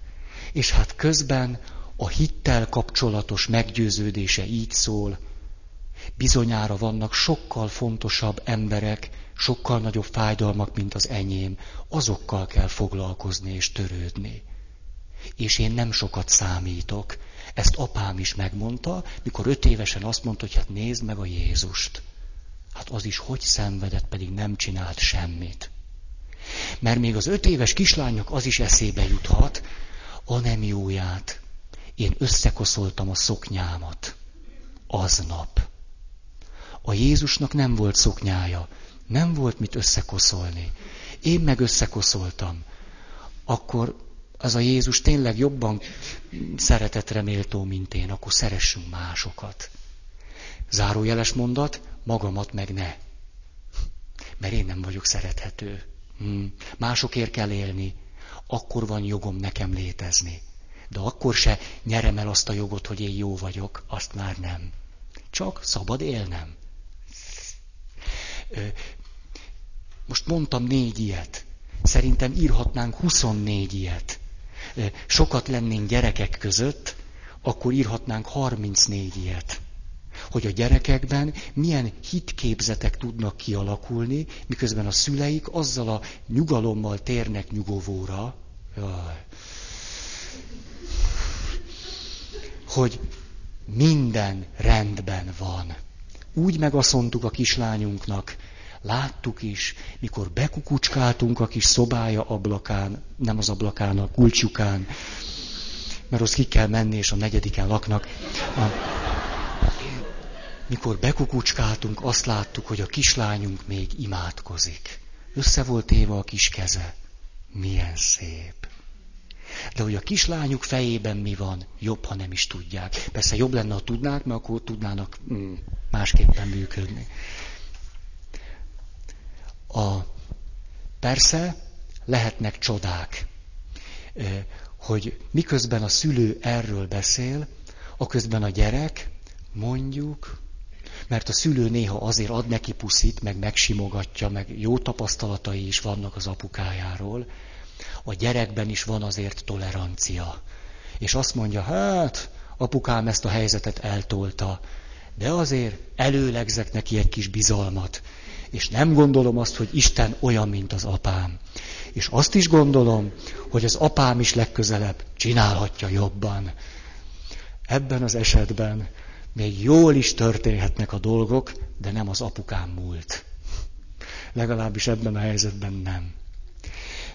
És hát közben a hittel kapcsolatos meggyőződése így szól, bizonyára vannak sokkal fontosabb emberek, sokkal nagyobb fájdalmak, mint az enyém, azokkal kell foglalkozni és törődni. És én nem sokat számítok. Ezt apám is megmondta, mikor öt évesen azt mondta, hogy hát nézd meg a Jézust. Hát az is hogy szenvedett, pedig nem csinált semmit. Mert még az öt éves kislányok az is eszébe juthat, a nem jóját. Én összekoszoltam a szoknyámat. Aznap. A Jézusnak nem volt szoknyája, nem volt mit összekoszolni. Én meg összekoszoltam. Akkor az a Jézus tényleg jobban szeretetre méltó, mint én, akkor szeressünk másokat. Zárójeles mondat, magamat meg ne. Mert én nem vagyok szerethető. Hmm. Másokért kell élni. Akkor van jogom nekem létezni. De akkor se nyerem el azt a jogot, hogy én jó vagyok, azt már nem. Csak szabad élnem. Most mondtam négy ilyet. Szerintem írhatnánk 24 ilyet. Sokat lennénk gyerekek között, akkor írhatnánk 34 ilyet. Hogy a gyerekekben milyen hitképzetek tudnak kialakulni, miközben a szüleik azzal a nyugalommal térnek nyugovóra, jaj, hogy minden rendben van. Úgy megasszontuk a kislányunknak, Láttuk is, mikor bekukucskáltunk a kis szobája ablakán, nem az ablakán, a kulcsukán, mert az ki kell menni, és a negyediken laknak. A, mikor bekukucskáltunk, azt láttuk, hogy a kislányunk még imádkozik. Össze volt éve a kis keze. Milyen szép. De hogy a kislányuk fejében mi van, jobb, ha nem is tudják. Persze jobb lenne, ha tudnák, mert akkor tudnának mm, másképpen működni. A, persze lehetnek csodák, hogy miközben a szülő erről beszél, a közben a gyerek, mondjuk, mert a szülő néha azért ad neki puszit, meg megsimogatja, meg jó tapasztalatai is vannak az apukájáról, a gyerekben is van azért tolerancia. És azt mondja, hát, apukám ezt a helyzetet eltolta, de azért előlegzek neki egy kis bizalmat, és nem gondolom azt, hogy Isten olyan, mint az apám. És azt is gondolom, hogy az apám is legközelebb csinálhatja jobban. Ebben az esetben még jól is történhetnek a dolgok, de nem az apukám múlt. Legalábbis ebben a helyzetben nem.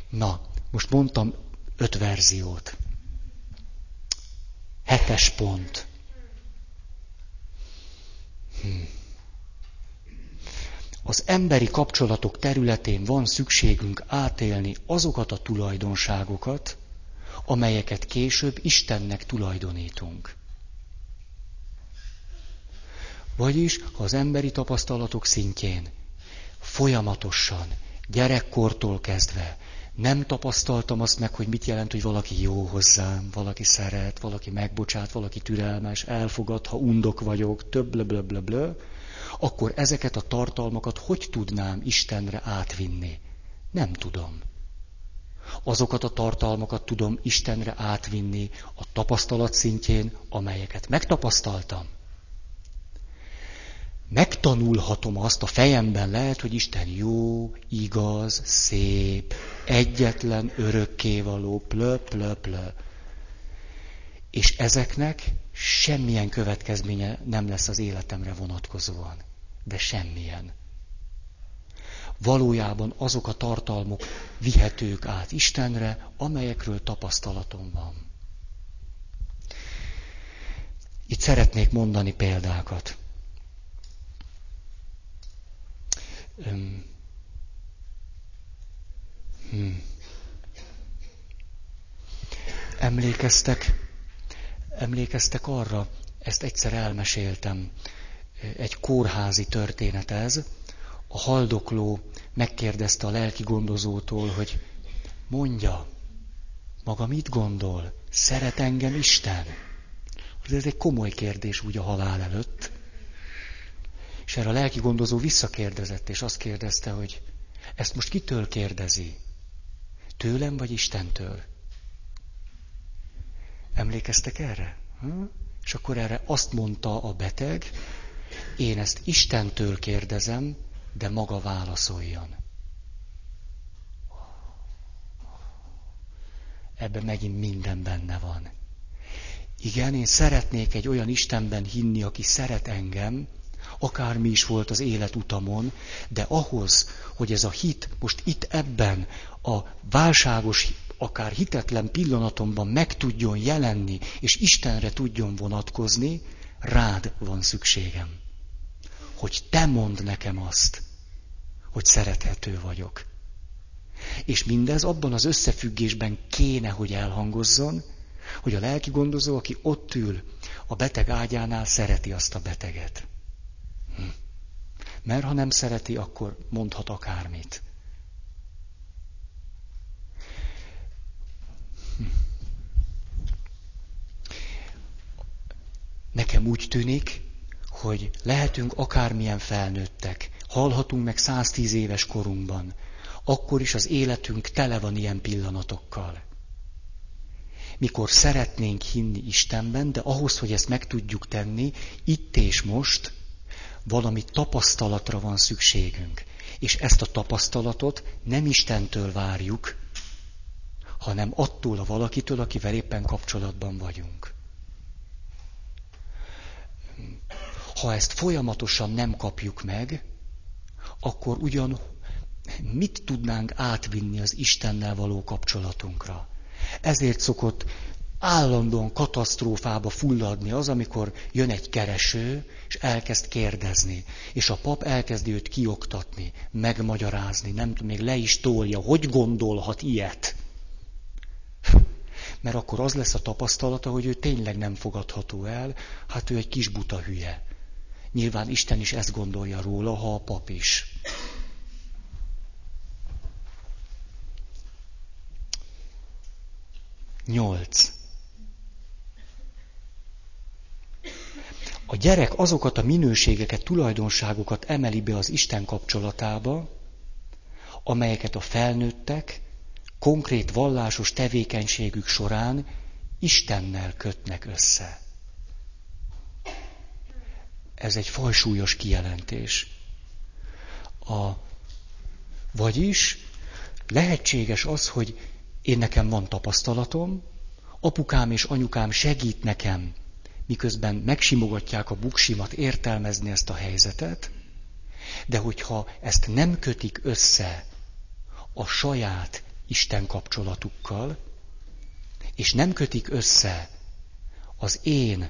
Na, most mondtam öt verziót. Hetes pont. Hm. Az emberi kapcsolatok területén van szükségünk átélni azokat a tulajdonságokat, amelyeket később Istennek tulajdonítunk. Vagyis, az emberi tapasztalatok szintjén folyamatosan, gyerekkortól kezdve nem tapasztaltam azt meg, hogy mit jelent, hogy valaki jó hozzám, valaki szeret, valaki megbocsát, valaki türelmes, elfogad, ha undok vagyok, több blöblöblöblö, akkor ezeket a tartalmakat hogy tudnám Istenre átvinni? Nem tudom. Azokat a tartalmakat tudom Istenre átvinni a tapasztalat szintjén, amelyeket megtapasztaltam. Megtanulhatom azt a fejemben, lehet, hogy Isten jó, igaz, szép, egyetlen, örökkévaló, plö, plö, plö. És ezeknek semmilyen következménye nem lesz az életemre vonatkozóan. De semmilyen. Valójában azok a tartalmok vihetők át Istenre, amelyekről tapasztalatom van. Itt szeretnék mondani példákat. Hmm. Emlékeztek, emlékeztek arra, ezt egyszer elmeséltem, egy kórházi történet ez. A haldokló megkérdezte a lelki gondozótól, hogy mondja, maga mit gondol? Szeret engem Isten? Ez egy komoly kérdés úgy a halál előtt. És erre a lelki gondozó visszakérdezett, és azt kérdezte, hogy ezt most kitől kérdezi? Tőlem vagy Istentől? Emlékeztek erre? Hm? És akkor erre azt mondta a beteg, én ezt Istentől kérdezem, de maga válaszoljon. Ebben megint minden benne van. Igen, én szeretnék egy olyan Istenben hinni, aki szeret engem, akármi is volt az életutamon, de ahhoz, hogy ez a hit most itt ebben a válságos, akár hitetlen pillanatomban meg tudjon jelenni, és Istenre tudjon vonatkozni, rád van szükségem. Hogy te mondd nekem azt, hogy szerethető vagyok. És mindez abban az összefüggésben kéne, hogy elhangozzon, hogy a lelki gondozó, aki ott ül a beteg ágyánál, szereti azt a beteget. Hm. Mert ha nem szereti, akkor mondhat akármit. Hm. Nekem úgy tűnik, hogy lehetünk akármilyen felnőttek, hallhatunk meg 110 éves korunkban, akkor is az életünk tele van ilyen pillanatokkal. Mikor szeretnénk hinni Istenben, de ahhoz, hogy ezt meg tudjuk tenni, itt és most valami tapasztalatra van szükségünk. És ezt a tapasztalatot nem Istentől várjuk, hanem attól a valakitől, akivel éppen kapcsolatban vagyunk. Ha ezt folyamatosan nem kapjuk meg, akkor ugyan mit tudnánk átvinni az Istennel való kapcsolatunkra? Ezért szokott állandóan katasztrófába fulladni az, amikor jön egy kereső, és elkezd kérdezni. És a pap elkezdi őt kioktatni, megmagyarázni, nem tudom, még le is tolja, hogy gondolhat ilyet. Mert akkor az lesz a tapasztalata, hogy ő tényleg nem fogadható el, hát ő egy kis buta hülye. Nyilván Isten is ezt gondolja róla, ha a pap is. Nyolc. A gyerek azokat a minőségeket, tulajdonságokat emeli be az Isten kapcsolatába, amelyeket a felnőttek konkrét vallásos tevékenységük során Istennel kötnek össze. Ez egy fajsúlyos kijelentés. A, vagyis lehetséges az, hogy én nekem van tapasztalatom, apukám és anyukám segít nekem, miközben megsimogatják a buksimat értelmezni ezt a helyzetet, de hogyha ezt nem kötik össze a saját Isten kapcsolatukkal, és nem kötik össze az én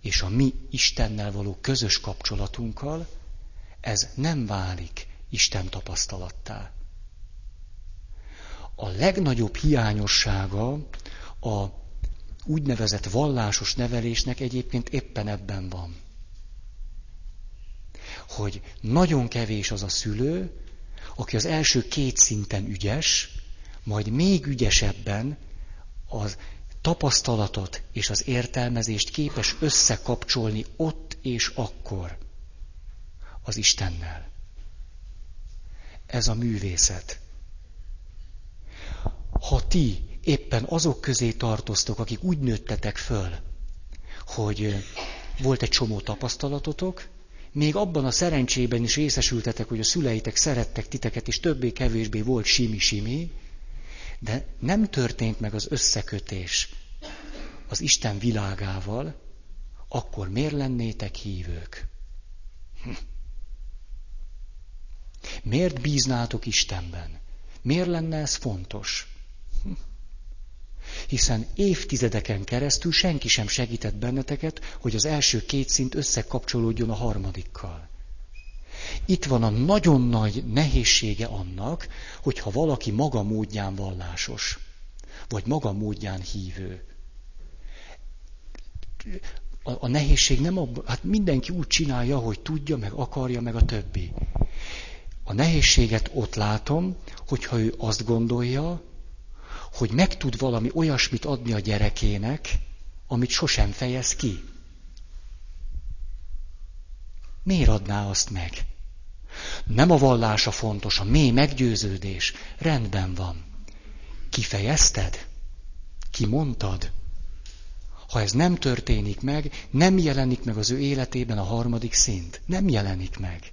és a mi Istennel való közös kapcsolatunkkal, ez nem válik Isten tapasztalattá. A legnagyobb hiányossága a úgynevezett vallásos nevelésnek egyébként éppen ebben van. Hogy nagyon kevés az a szülő, aki az első két szinten ügyes, majd még ügyesebben az tapasztalatot és az értelmezést képes összekapcsolni ott és akkor az Istennel. Ez a művészet. Ha ti éppen azok közé tartoztok, akik úgy nőttetek föl, hogy volt egy csomó tapasztalatotok, még abban a szerencsében is részesültetek, hogy a szüleitek szerettek titeket, és többé-kevésbé volt simi-simi, de nem történt meg az összekötés az Isten világával, akkor miért lennétek hívők? Hm. Miért bíznátok Istenben? Miért lenne ez fontos? Hm. Hiszen évtizedeken keresztül senki sem segített benneteket, hogy az első két szint összekapcsolódjon a harmadikkal. Itt van a nagyon nagy nehézsége annak, hogyha valaki maga módján vallásos, vagy maga módján hívő. A, a nehézség nem abban, hát mindenki úgy csinálja, hogy tudja, meg akarja, meg a többi. A nehézséget ott látom, hogyha ő azt gondolja, hogy meg tud valami olyasmit adni a gyerekének, amit sosem fejez ki. Miért adná azt meg? Nem a vallása fontos, a mély meggyőződés. Rendben van. Kifejezted? Kimondtad? Ha ez nem történik meg, nem jelenik meg az ő életében a harmadik szint. Nem jelenik meg.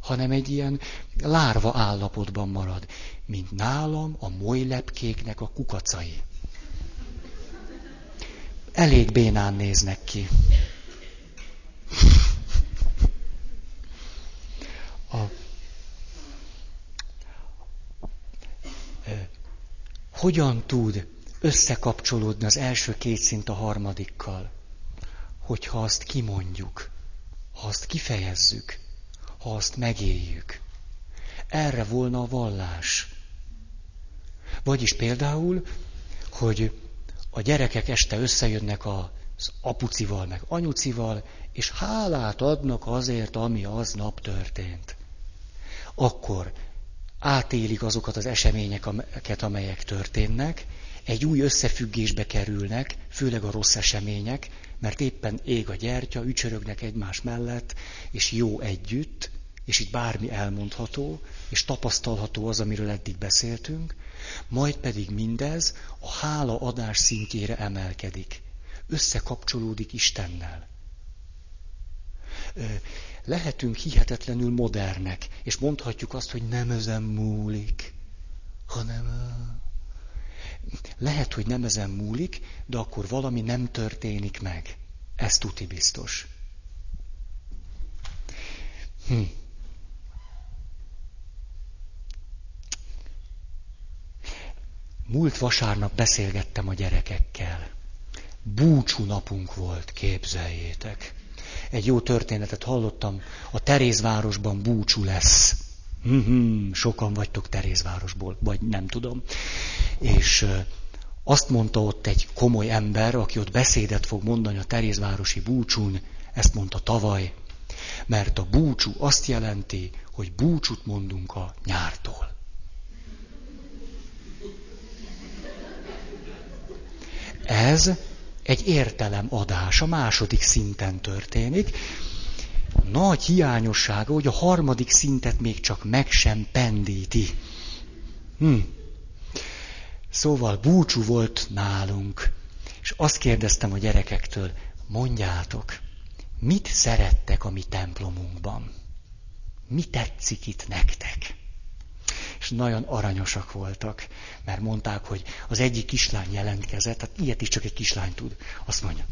Hanem egy ilyen lárva állapotban marad, mint nálam a molylepkéknek a kukacai. Elég bénán néznek ki. A, hogyan tud összekapcsolódni az első két szint a harmadikkal? Hogyha azt kimondjuk, ha azt kifejezzük, ha azt megéljük. Erre volna a vallás. Vagyis például, hogy a gyerekek este összejönnek az apucival, meg anyucival, és hálát adnak azért, ami aznap történt akkor átélik azokat az eseményeket, amelyek történnek, egy új összefüggésbe kerülnek, főleg a rossz események, mert éppen ég a gyertya, ücsörögnek egymás mellett, és jó együtt, és itt bármi elmondható, és tapasztalható az, amiről eddig beszéltünk, majd pedig mindez a hála adás szintjére emelkedik. Összekapcsolódik Istennel lehetünk hihetetlenül modernek, és mondhatjuk azt, hogy nem ezen múlik, hanem lehet, hogy nem ezen múlik, de akkor valami nem történik meg. Ez tuti biztos. Hm. Múlt vasárnap beszélgettem a gyerekekkel. Búcsú napunk volt, képzeljétek egy jó történetet hallottam, a Terézvárosban búcsú lesz. Mm-hmm, sokan vagytok Terézvárosból, vagy nem tudom. És azt mondta ott egy komoly ember, aki ott beszédet fog mondani a Terézvárosi búcsún, ezt mondta tavaly, mert a búcsú azt jelenti, hogy búcsút mondunk a nyártól. Ez egy értelemadás a második szinten történik. Nagy hiányossága, hogy a harmadik szintet még csak meg sem pendíti. Hm. Szóval búcsú volt nálunk, és azt kérdeztem a gyerekektől, mondjátok, mit szerettek a mi templomunkban? Mi tetszik itt nektek? És nagyon aranyosak voltak, mert mondták, hogy az egyik kislány jelentkezett, tehát ilyet is csak egy kislány tud. Azt mondja,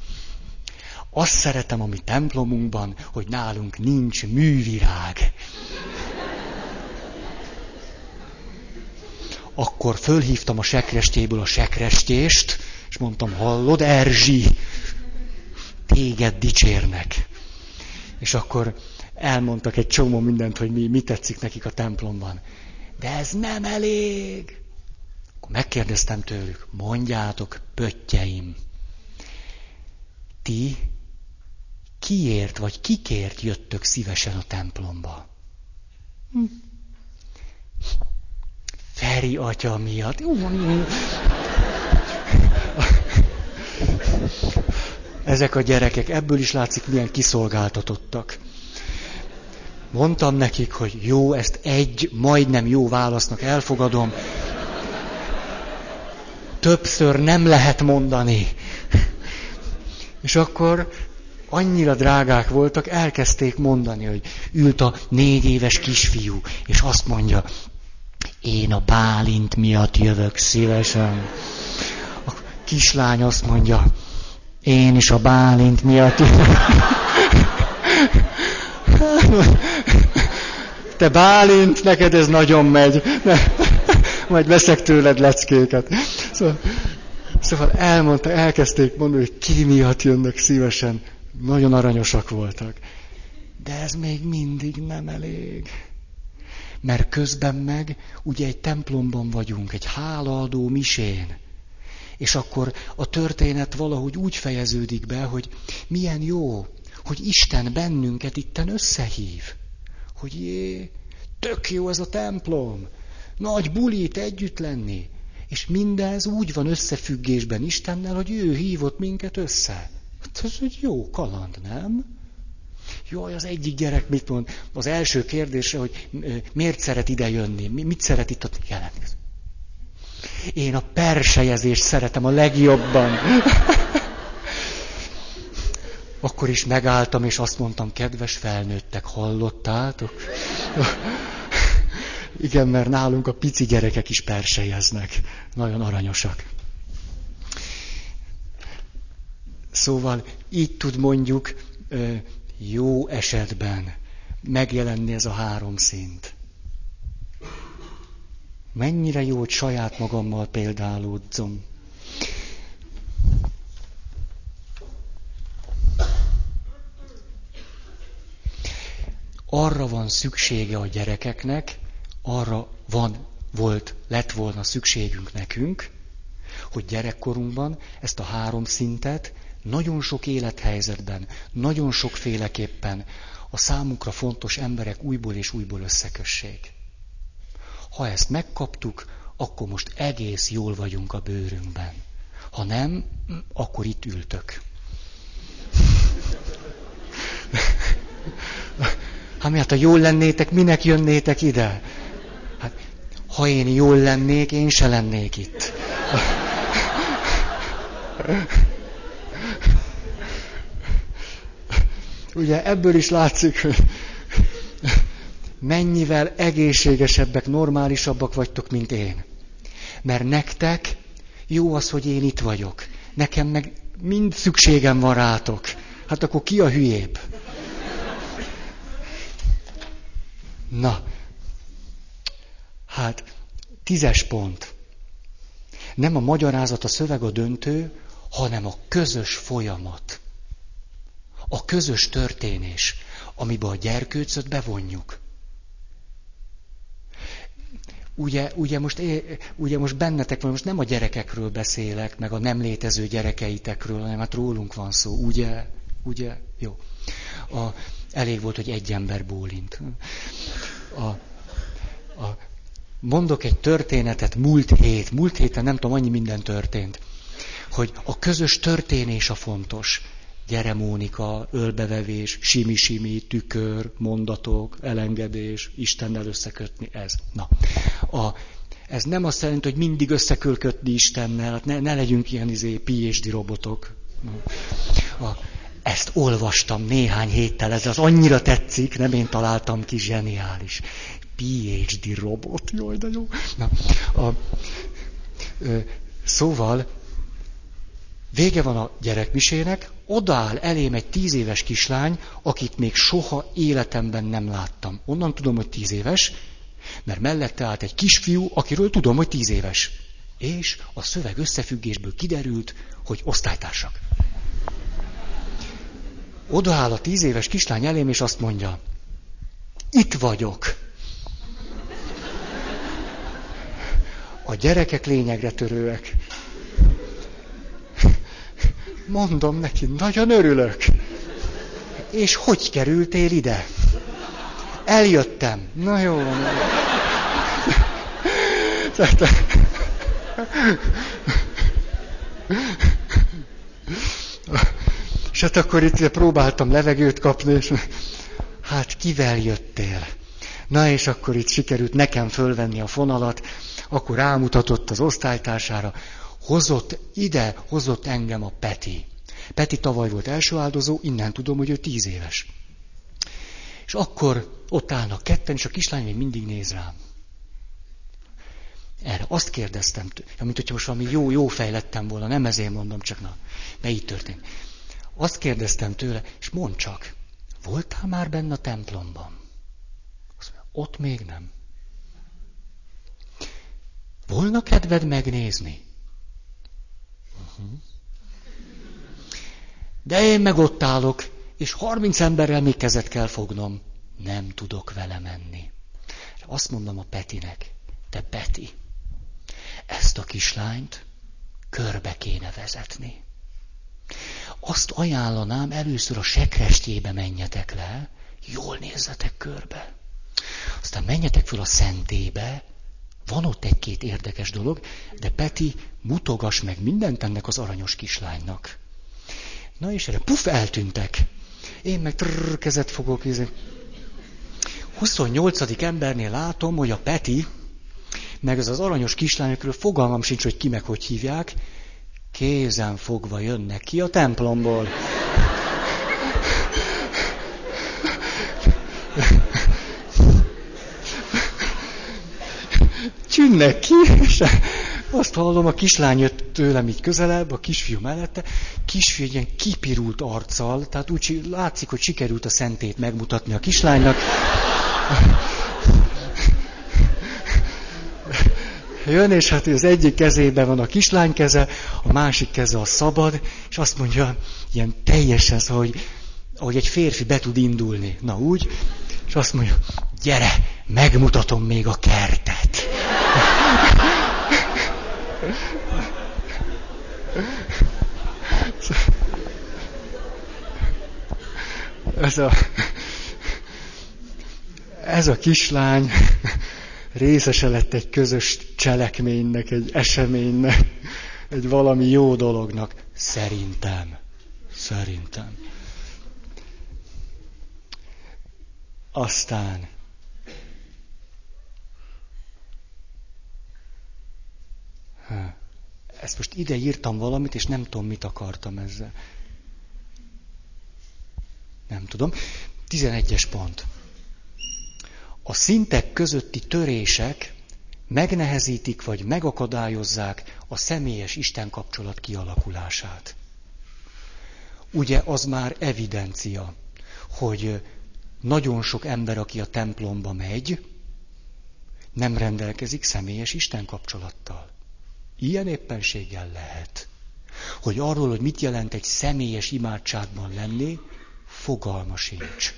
azt szeretem a mi templomunkban, hogy nálunk nincs művirág. Akkor fölhívtam a sekrestjéből a sekrestést, és mondtam, hallod, Erzsi, téged dicsérnek. És akkor elmondtak egy csomó mindent, hogy mi, mi tetszik nekik a templomban. De ez nem elég. Akkor megkérdeztem tőlük, mondjátok, pöttyeim, ti kiért vagy kikért jöttök szívesen a templomba? Hm. Feri atya miatt. Ezek a gyerekek, ebből is látszik, milyen kiszolgáltatottak. Mondtam nekik, hogy jó, ezt egy majdnem jó válasznak elfogadom. Többször nem lehet mondani. És akkor annyira drágák voltak, elkezdték mondani, hogy ült a négy éves kisfiú, és azt mondja, én a Bálint miatt jövök szívesen. A kislány azt mondja, én is a Bálint miatt jövök. Te Bálint, neked ez nagyon megy. Majd veszek tőled leckéket. Szóval, Szóval elmondta, elkezdték mondani, hogy ki miatt jönnek szívesen. Nagyon aranyosak voltak. De ez még mindig nem elég. Mert közben meg ugye egy templomban vagyunk, egy hálaadó misén. És akkor a történet valahogy úgy fejeződik be, hogy milyen jó, hogy Isten bennünket itten összehív. Hogy jé, tök jó ez a templom, nagy bulit együtt lenni. És mindez úgy van összefüggésben Istennel, hogy ő hívott minket össze. Hát ez egy jó kaland, nem? Jaj, az egyik gyerek mit mond? Az első kérdésre, hogy miért szeret ide jönni? Mit szeret itt ott jelentkezni? Én a persejezést szeretem a legjobban. Akkor is megálltam, és azt mondtam, kedves felnőttek, hallottátok? Igen, mert nálunk a pici gyerekek is persejeznek. Nagyon aranyosak. Szóval így tud mondjuk jó esetben megjelenni ez a három szint. Mennyire jó, hogy saját magammal példálódzom. Arra van szüksége a gyerekeknek, arra van, volt, lett volna szükségünk nekünk, hogy gyerekkorunkban ezt a három szintet nagyon sok élethelyzetben, nagyon sokféleképpen a számunkra fontos emberek újból és újból összekössék. Ha ezt megkaptuk, akkor most egész jól vagyunk a bőrünkben. Ha nem, akkor itt ültök. Hát mi hát, ha jól lennétek, minek jönnétek ide? Hát, ha én jól lennék, én se lennék itt. Ugye ebből is látszik, hogy mennyivel egészségesebbek, normálisabbak vagytok, mint én. Mert nektek jó az, hogy én itt vagyok. Nekem meg mind szükségem van rátok. Hát akkor ki a hülyébb? Na, hát tízes pont. Nem a magyarázat, a szöveg a döntő, hanem a közös folyamat. A közös történés, amiben a gyerkőcöt bevonjuk. Ugye, ugye, most, ugye most bennetek van, most nem a gyerekekről beszélek, meg a nem létező gyerekeitekről, hanem hát rólunk van szó, ugye? Ugye? Jó. A, elég volt, hogy egy ember bólint. A, a, mondok egy történetet múlt hét, múlt héten nem tudom, annyi minden történt, hogy a közös történés a fontos. Gyere Mónika, ölbevevés, simi-simi, tükör, mondatok, elengedés, Istennel összekötni, ez. Na, a, ez nem azt jelenti, hogy mindig összekölködni Istennel, hát ne, ne legyünk ilyen izé, PhD robotok. A, ezt olvastam néhány héttel, ez az annyira tetszik, nem én találtam ki, zseniális. PhD robot, jaj, de jó. Na, a, ö, szóval, vége van a gyerekmisének, odaáll elém egy tíz éves kislány, akit még soha életemben nem láttam. Onnan tudom, hogy tíz éves, mert mellette állt egy kisfiú, akiről tudom, hogy tíz éves. És a szöveg összefüggésből kiderült, hogy osztálytársak. Odaáll a tíz éves kislány elém, és azt mondja, itt vagyok. A gyerekek lényegre törőek. Mondom neki, nagyon örülök. És hogy kerültél ide? Eljöttem. Na jó van. És hát akkor itt próbáltam levegőt kapni, és hát kivel jöttél? Na és akkor itt sikerült nekem fölvenni a fonalat, akkor rámutatott az osztálytársára, hozott ide, hozott engem a Peti. Peti tavaly volt első áldozó, innen tudom, hogy ő tíz éves. És akkor ott állnak ketten, és a kislány még mindig néz rám. Erre azt kérdeztem, mint hogyha most valami jó, jó fejlettem volna, nem ezért mondom, csak na, de így történt. Azt kérdeztem tőle, és mondd csak, voltál már benne a templomban? Azt mondja, ott még nem. Volna kedved megnézni? De én meg ott állok, és harminc emberrel még kezet kell fognom. Nem tudok vele menni. Azt mondom a Petinek, te Peti, ezt a kislányt körbe kéne vezetni. Azt ajánlanám, először a sekrestjébe menjetek le, jól nézzetek körbe. Aztán menjetek föl a szentébe, van ott egy-két érdekes dolog, de Peti, mutogas meg mindent ennek az aranyos kislánynak. Na és erre puf, eltűntek. Én meg trrr, kezet fogok. 28. embernél látom, hogy a Peti, meg ez az aranyos kislányokról fogalmam sincs, hogy ki meg hogy hívják, kézen fogva jönnek ki a templomból. Csünnek ki, és azt hallom, a kislány jött tőlem így közelebb, a kisfiú mellette, kisfiú egy ilyen kipirult arccal, tehát úgy látszik, hogy sikerült a szentét megmutatni a kislánynak. Jön, és hát az egyik kezében van a kislány keze, a másik keze a szabad, és azt mondja, ilyen teljesen, szóval, hogy ahogy egy férfi be tud indulni. Na úgy, és azt mondja, gyere, megmutatom még a kertet. Ez a, ez a kislány részese lett egy közös cselekménynek, egy eseménynek, egy valami jó dolognak. Szerintem. Szerintem. Aztán Ezt most ide írtam valamit, és nem tudom, mit akartam ezzel. Nem tudom. 11-es pont. A szintek közötti törések megnehezítik vagy megakadályozzák a személyes Isten kapcsolat kialakulását. Ugye az már evidencia, hogy nagyon sok ember, aki a templomba megy, nem rendelkezik személyes Isten kapcsolattal. Ilyen éppenséggel lehet, hogy arról, hogy mit jelent egy személyes imádságban lenni, fogalma sincs.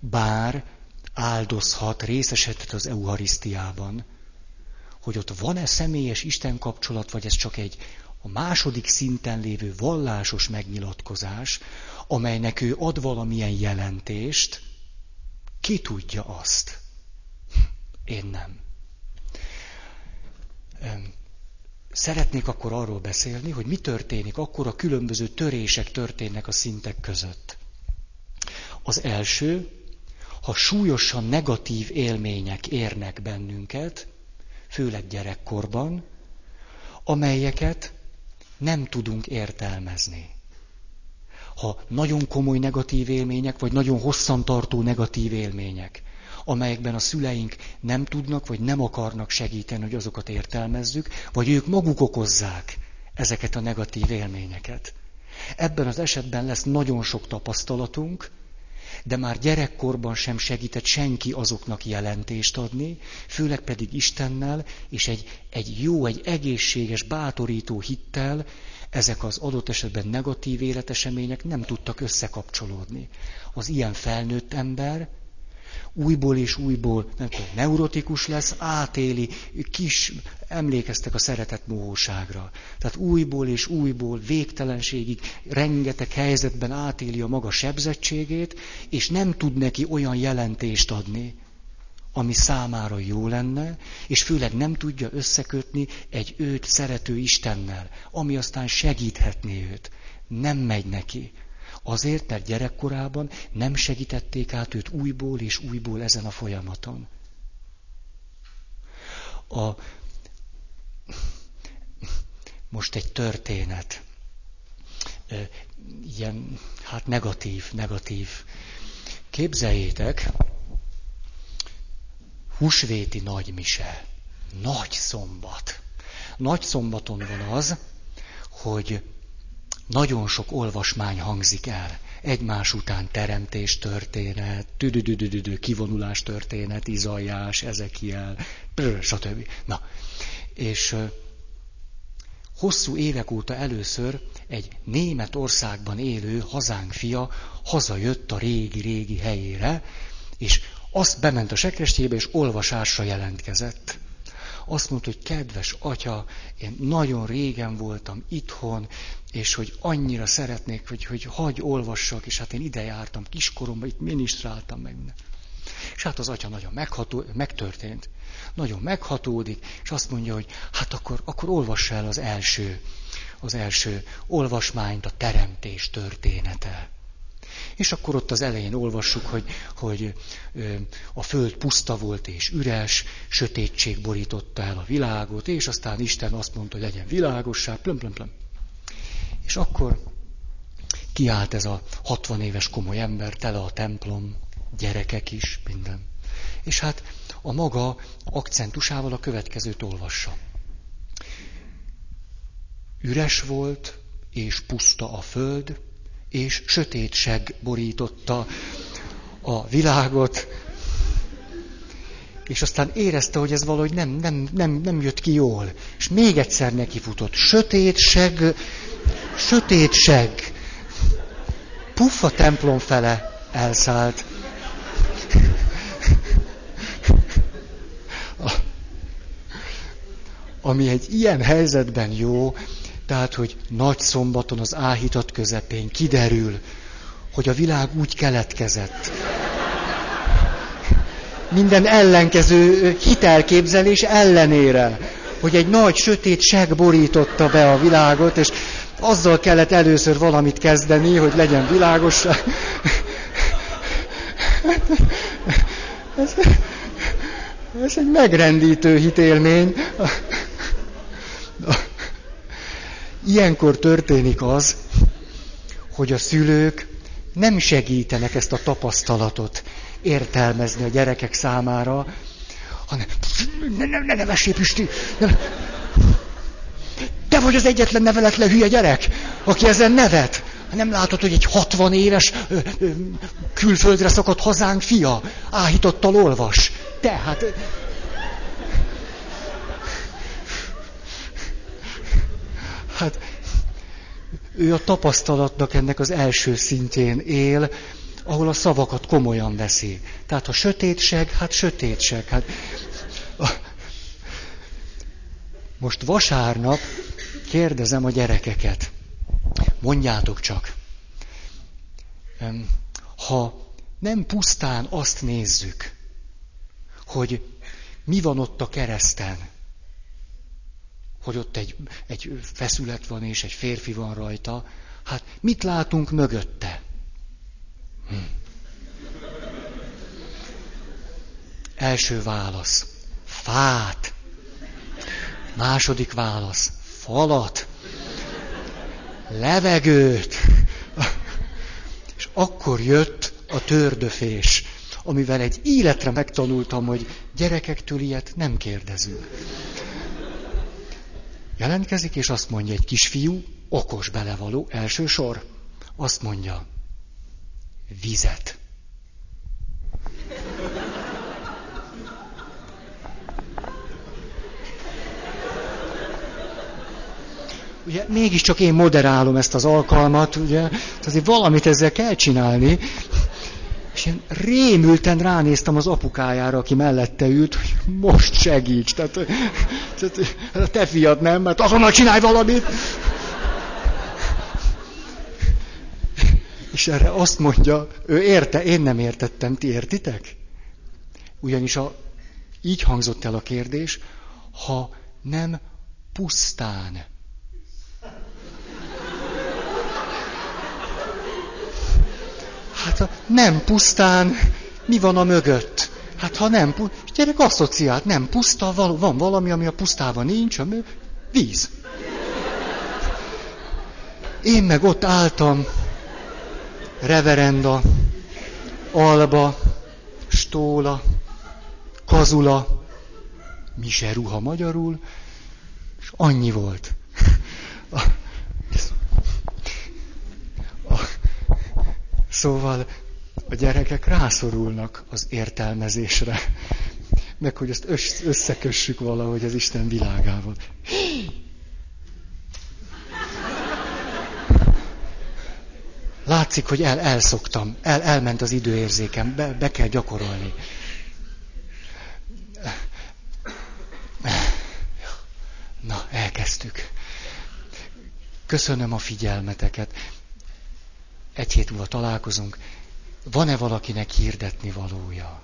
Bár áldozhat, részesedhet az Eucharisztiában, hogy ott van-e személyes Isten kapcsolat, vagy ez csak egy a második szinten lévő vallásos megnyilatkozás, amelynek ő ad valamilyen jelentést, ki tudja azt? Én nem. Szeretnék akkor arról beszélni, hogy mi történik, akkor a különböző törések történnek a szintek között. Az első, ha súlyosan negatív élmények érnek bennünket, főleg gyerekkorban, amelyeket nem tudunk értelmezni. Ha nagyon komoly negatív élmények, vagy nagyon hosszantartó negatív élmények, amelyekben a szüleink nem tudnak, vagy nem akarnak segíteni, hogy azokat értelmezzük, vagy ők maguk okozzák ezeket a negatív élményeket. Ebben az esetben lesz nagyon sok tapasztalatunk, de már gyerekkorban sem segített senki azoknak jelentést adni, főleg pedig Istennel, és egy, egy jó, egy egészséges, bátorító hittel ezek az adott esetben negatív életesemények nem tudtak összekapcsolódni. Az ilyen felnőtt ember újból és újból nem tudom, neurotikus lesz, átéli, kis, emlékeztek a szeretet mohóságra. Tehát újból és újból, végtelenségig, rengeteg helyzetben átéli a maga sebzettségét, és nem tud neki olyan jelentést adni, ami számára jó lenne, és főleg nem tudja összekötni egy őt szerető Istennel, ami aztán segíthetné őt. Nem megy neki. Azért, mert gyerekkorában nem segítették át őt újból és újból ezen a folyamaton. A... Most egy történet. Ilyen, hát negatív, negatív. Képzeljétek, húsvéti nagymise, nagy szombat. Nagy szombaton van az, hogy nagyon sok olvasmány hangzik el. Egymás után teremtés történet, tüdüdüdüdü, kivonulás történet, Izajás, Ezekiel, stb. Na, és hosszú évek óta először egy német országban élő hazánk fia hazajött a régi-régi helyére, és azt bement a sekrestébe, és olvasásra jelentkezett. Azt mondta, hogy kedves atya, én nagyon régen voltam itthon, és hogy annyira szeretnék, hogy, hogy hagy olvassak, és hát én ide jártam kiskoromban, itt minisztráltam meg. És hát az atya nagyon megható, megtörtént. Nagyon meghatódik, és azt mondja, hogy hát akkor, akkor olvass el az első, az első olvasmányt, a teremtés története. És akkor ott az elején olvassuk, hogy, hogy a föld puszta volt és üres, sötétség borította el a világot, és aztán Isten azt mondta, hogy legyen világosság, plöm, plöm, plöm. És akkor kiállt ez a 60 éves komoly ember, tele a templom, gyerekek is, minden. És hát a maga akcentusával a következőt olvassa. Üres volt, és puszta a föld, és sötétség borította a világot, és aztán érezte, hogy ez valahogy nem, nem, nem, nem jött ki jól. És még egyszer nekifutott. Sötétség, sötétség. Puffa templom fele elszállt. Ami egy ilyen helyzetben jó, tehát, hogy nagy szombaton az áhítat közepén kiderül, hogy a világ úgy keletkezett. Minden ellenkező hitelképzelés ellenére, hogy egy nagy sötét seg borította be a világot, és azzal kellett először valamit kezdeni, hogy legyen világos. Ez, ez egy megrendítő hitélmény. Ilyenkor történik az, hogy a szülők nem segítenek ezt a tapasztalatot értelmezni a gyerekek számára, hanem ne, ne, ne nevessél, Pisti! Ne, te vagy az egyetlen neveletlen hülye gyerek, aki ezen nevet. Nem látod, hogy egy 60 éves ö, ö, külföldre szakadt hazánk fia áhítottal olvas. Te, hát ő a tapasztalatnak ennek az első szintjén él, ahol a szavakat komolyan veszi. Tehát ha sötétség, hát sötétség. Hát... Most vasárnap kérdezem a gyerekeket. Mondjátok csak. Ha nem pusztán azt nézzük, hogy mi van ott a kereszten, hogy ott egy, egy feszület van és egy férfi van rajta. Hát mit látunk mögötte? Hm. Első válasz. Fát. Második válasz. Falat. Levegőt. És akkor jött a tördöfés, amivel egy életre megtanultam, hogy gyerekektől ilyet nem kérdezünk jelentkezik, és azt mondja egy kisfiú, okos belevaló, első sor, azt mondja, vizet. Ugye mégiscsak én moderálom ezt az alkalmat, ugye, azért valamit ezzel kell csinálni, és én rémülten ránéztem az apukájára, aki mellette ült, hogy most segíts. Tehát, tehát a te fiad nem, mert azonnal csinálj valamit. És erre azt mondja, ő érte, én nem értettem, ti értitek? Ugyanis a, így hangzott el a kérdés, ha nem pusztán Hát nem pusztán, mi van a mögött? Hát ha nem, és gyerek asszociált, nem puszta, van valami, ami a pusztában nincs, a mű, víz. Én meg ott álltam, reverenda, alba, stóla, kazula, mise ruha magyarul, és annyi volt. Szóval a gyerekek rászorulnak az értelmezésre. Meg hogy azt összekössük valahogy az Isten világával. Látszik, hogy el, elszoktam, el, elment az időérzékem, be, be kell gyakorolni. Na, elkezdtük. Köszönöm a figyelmeteket. Egy hét múlva találkozunk. Van-e valakinek hirdetni valója?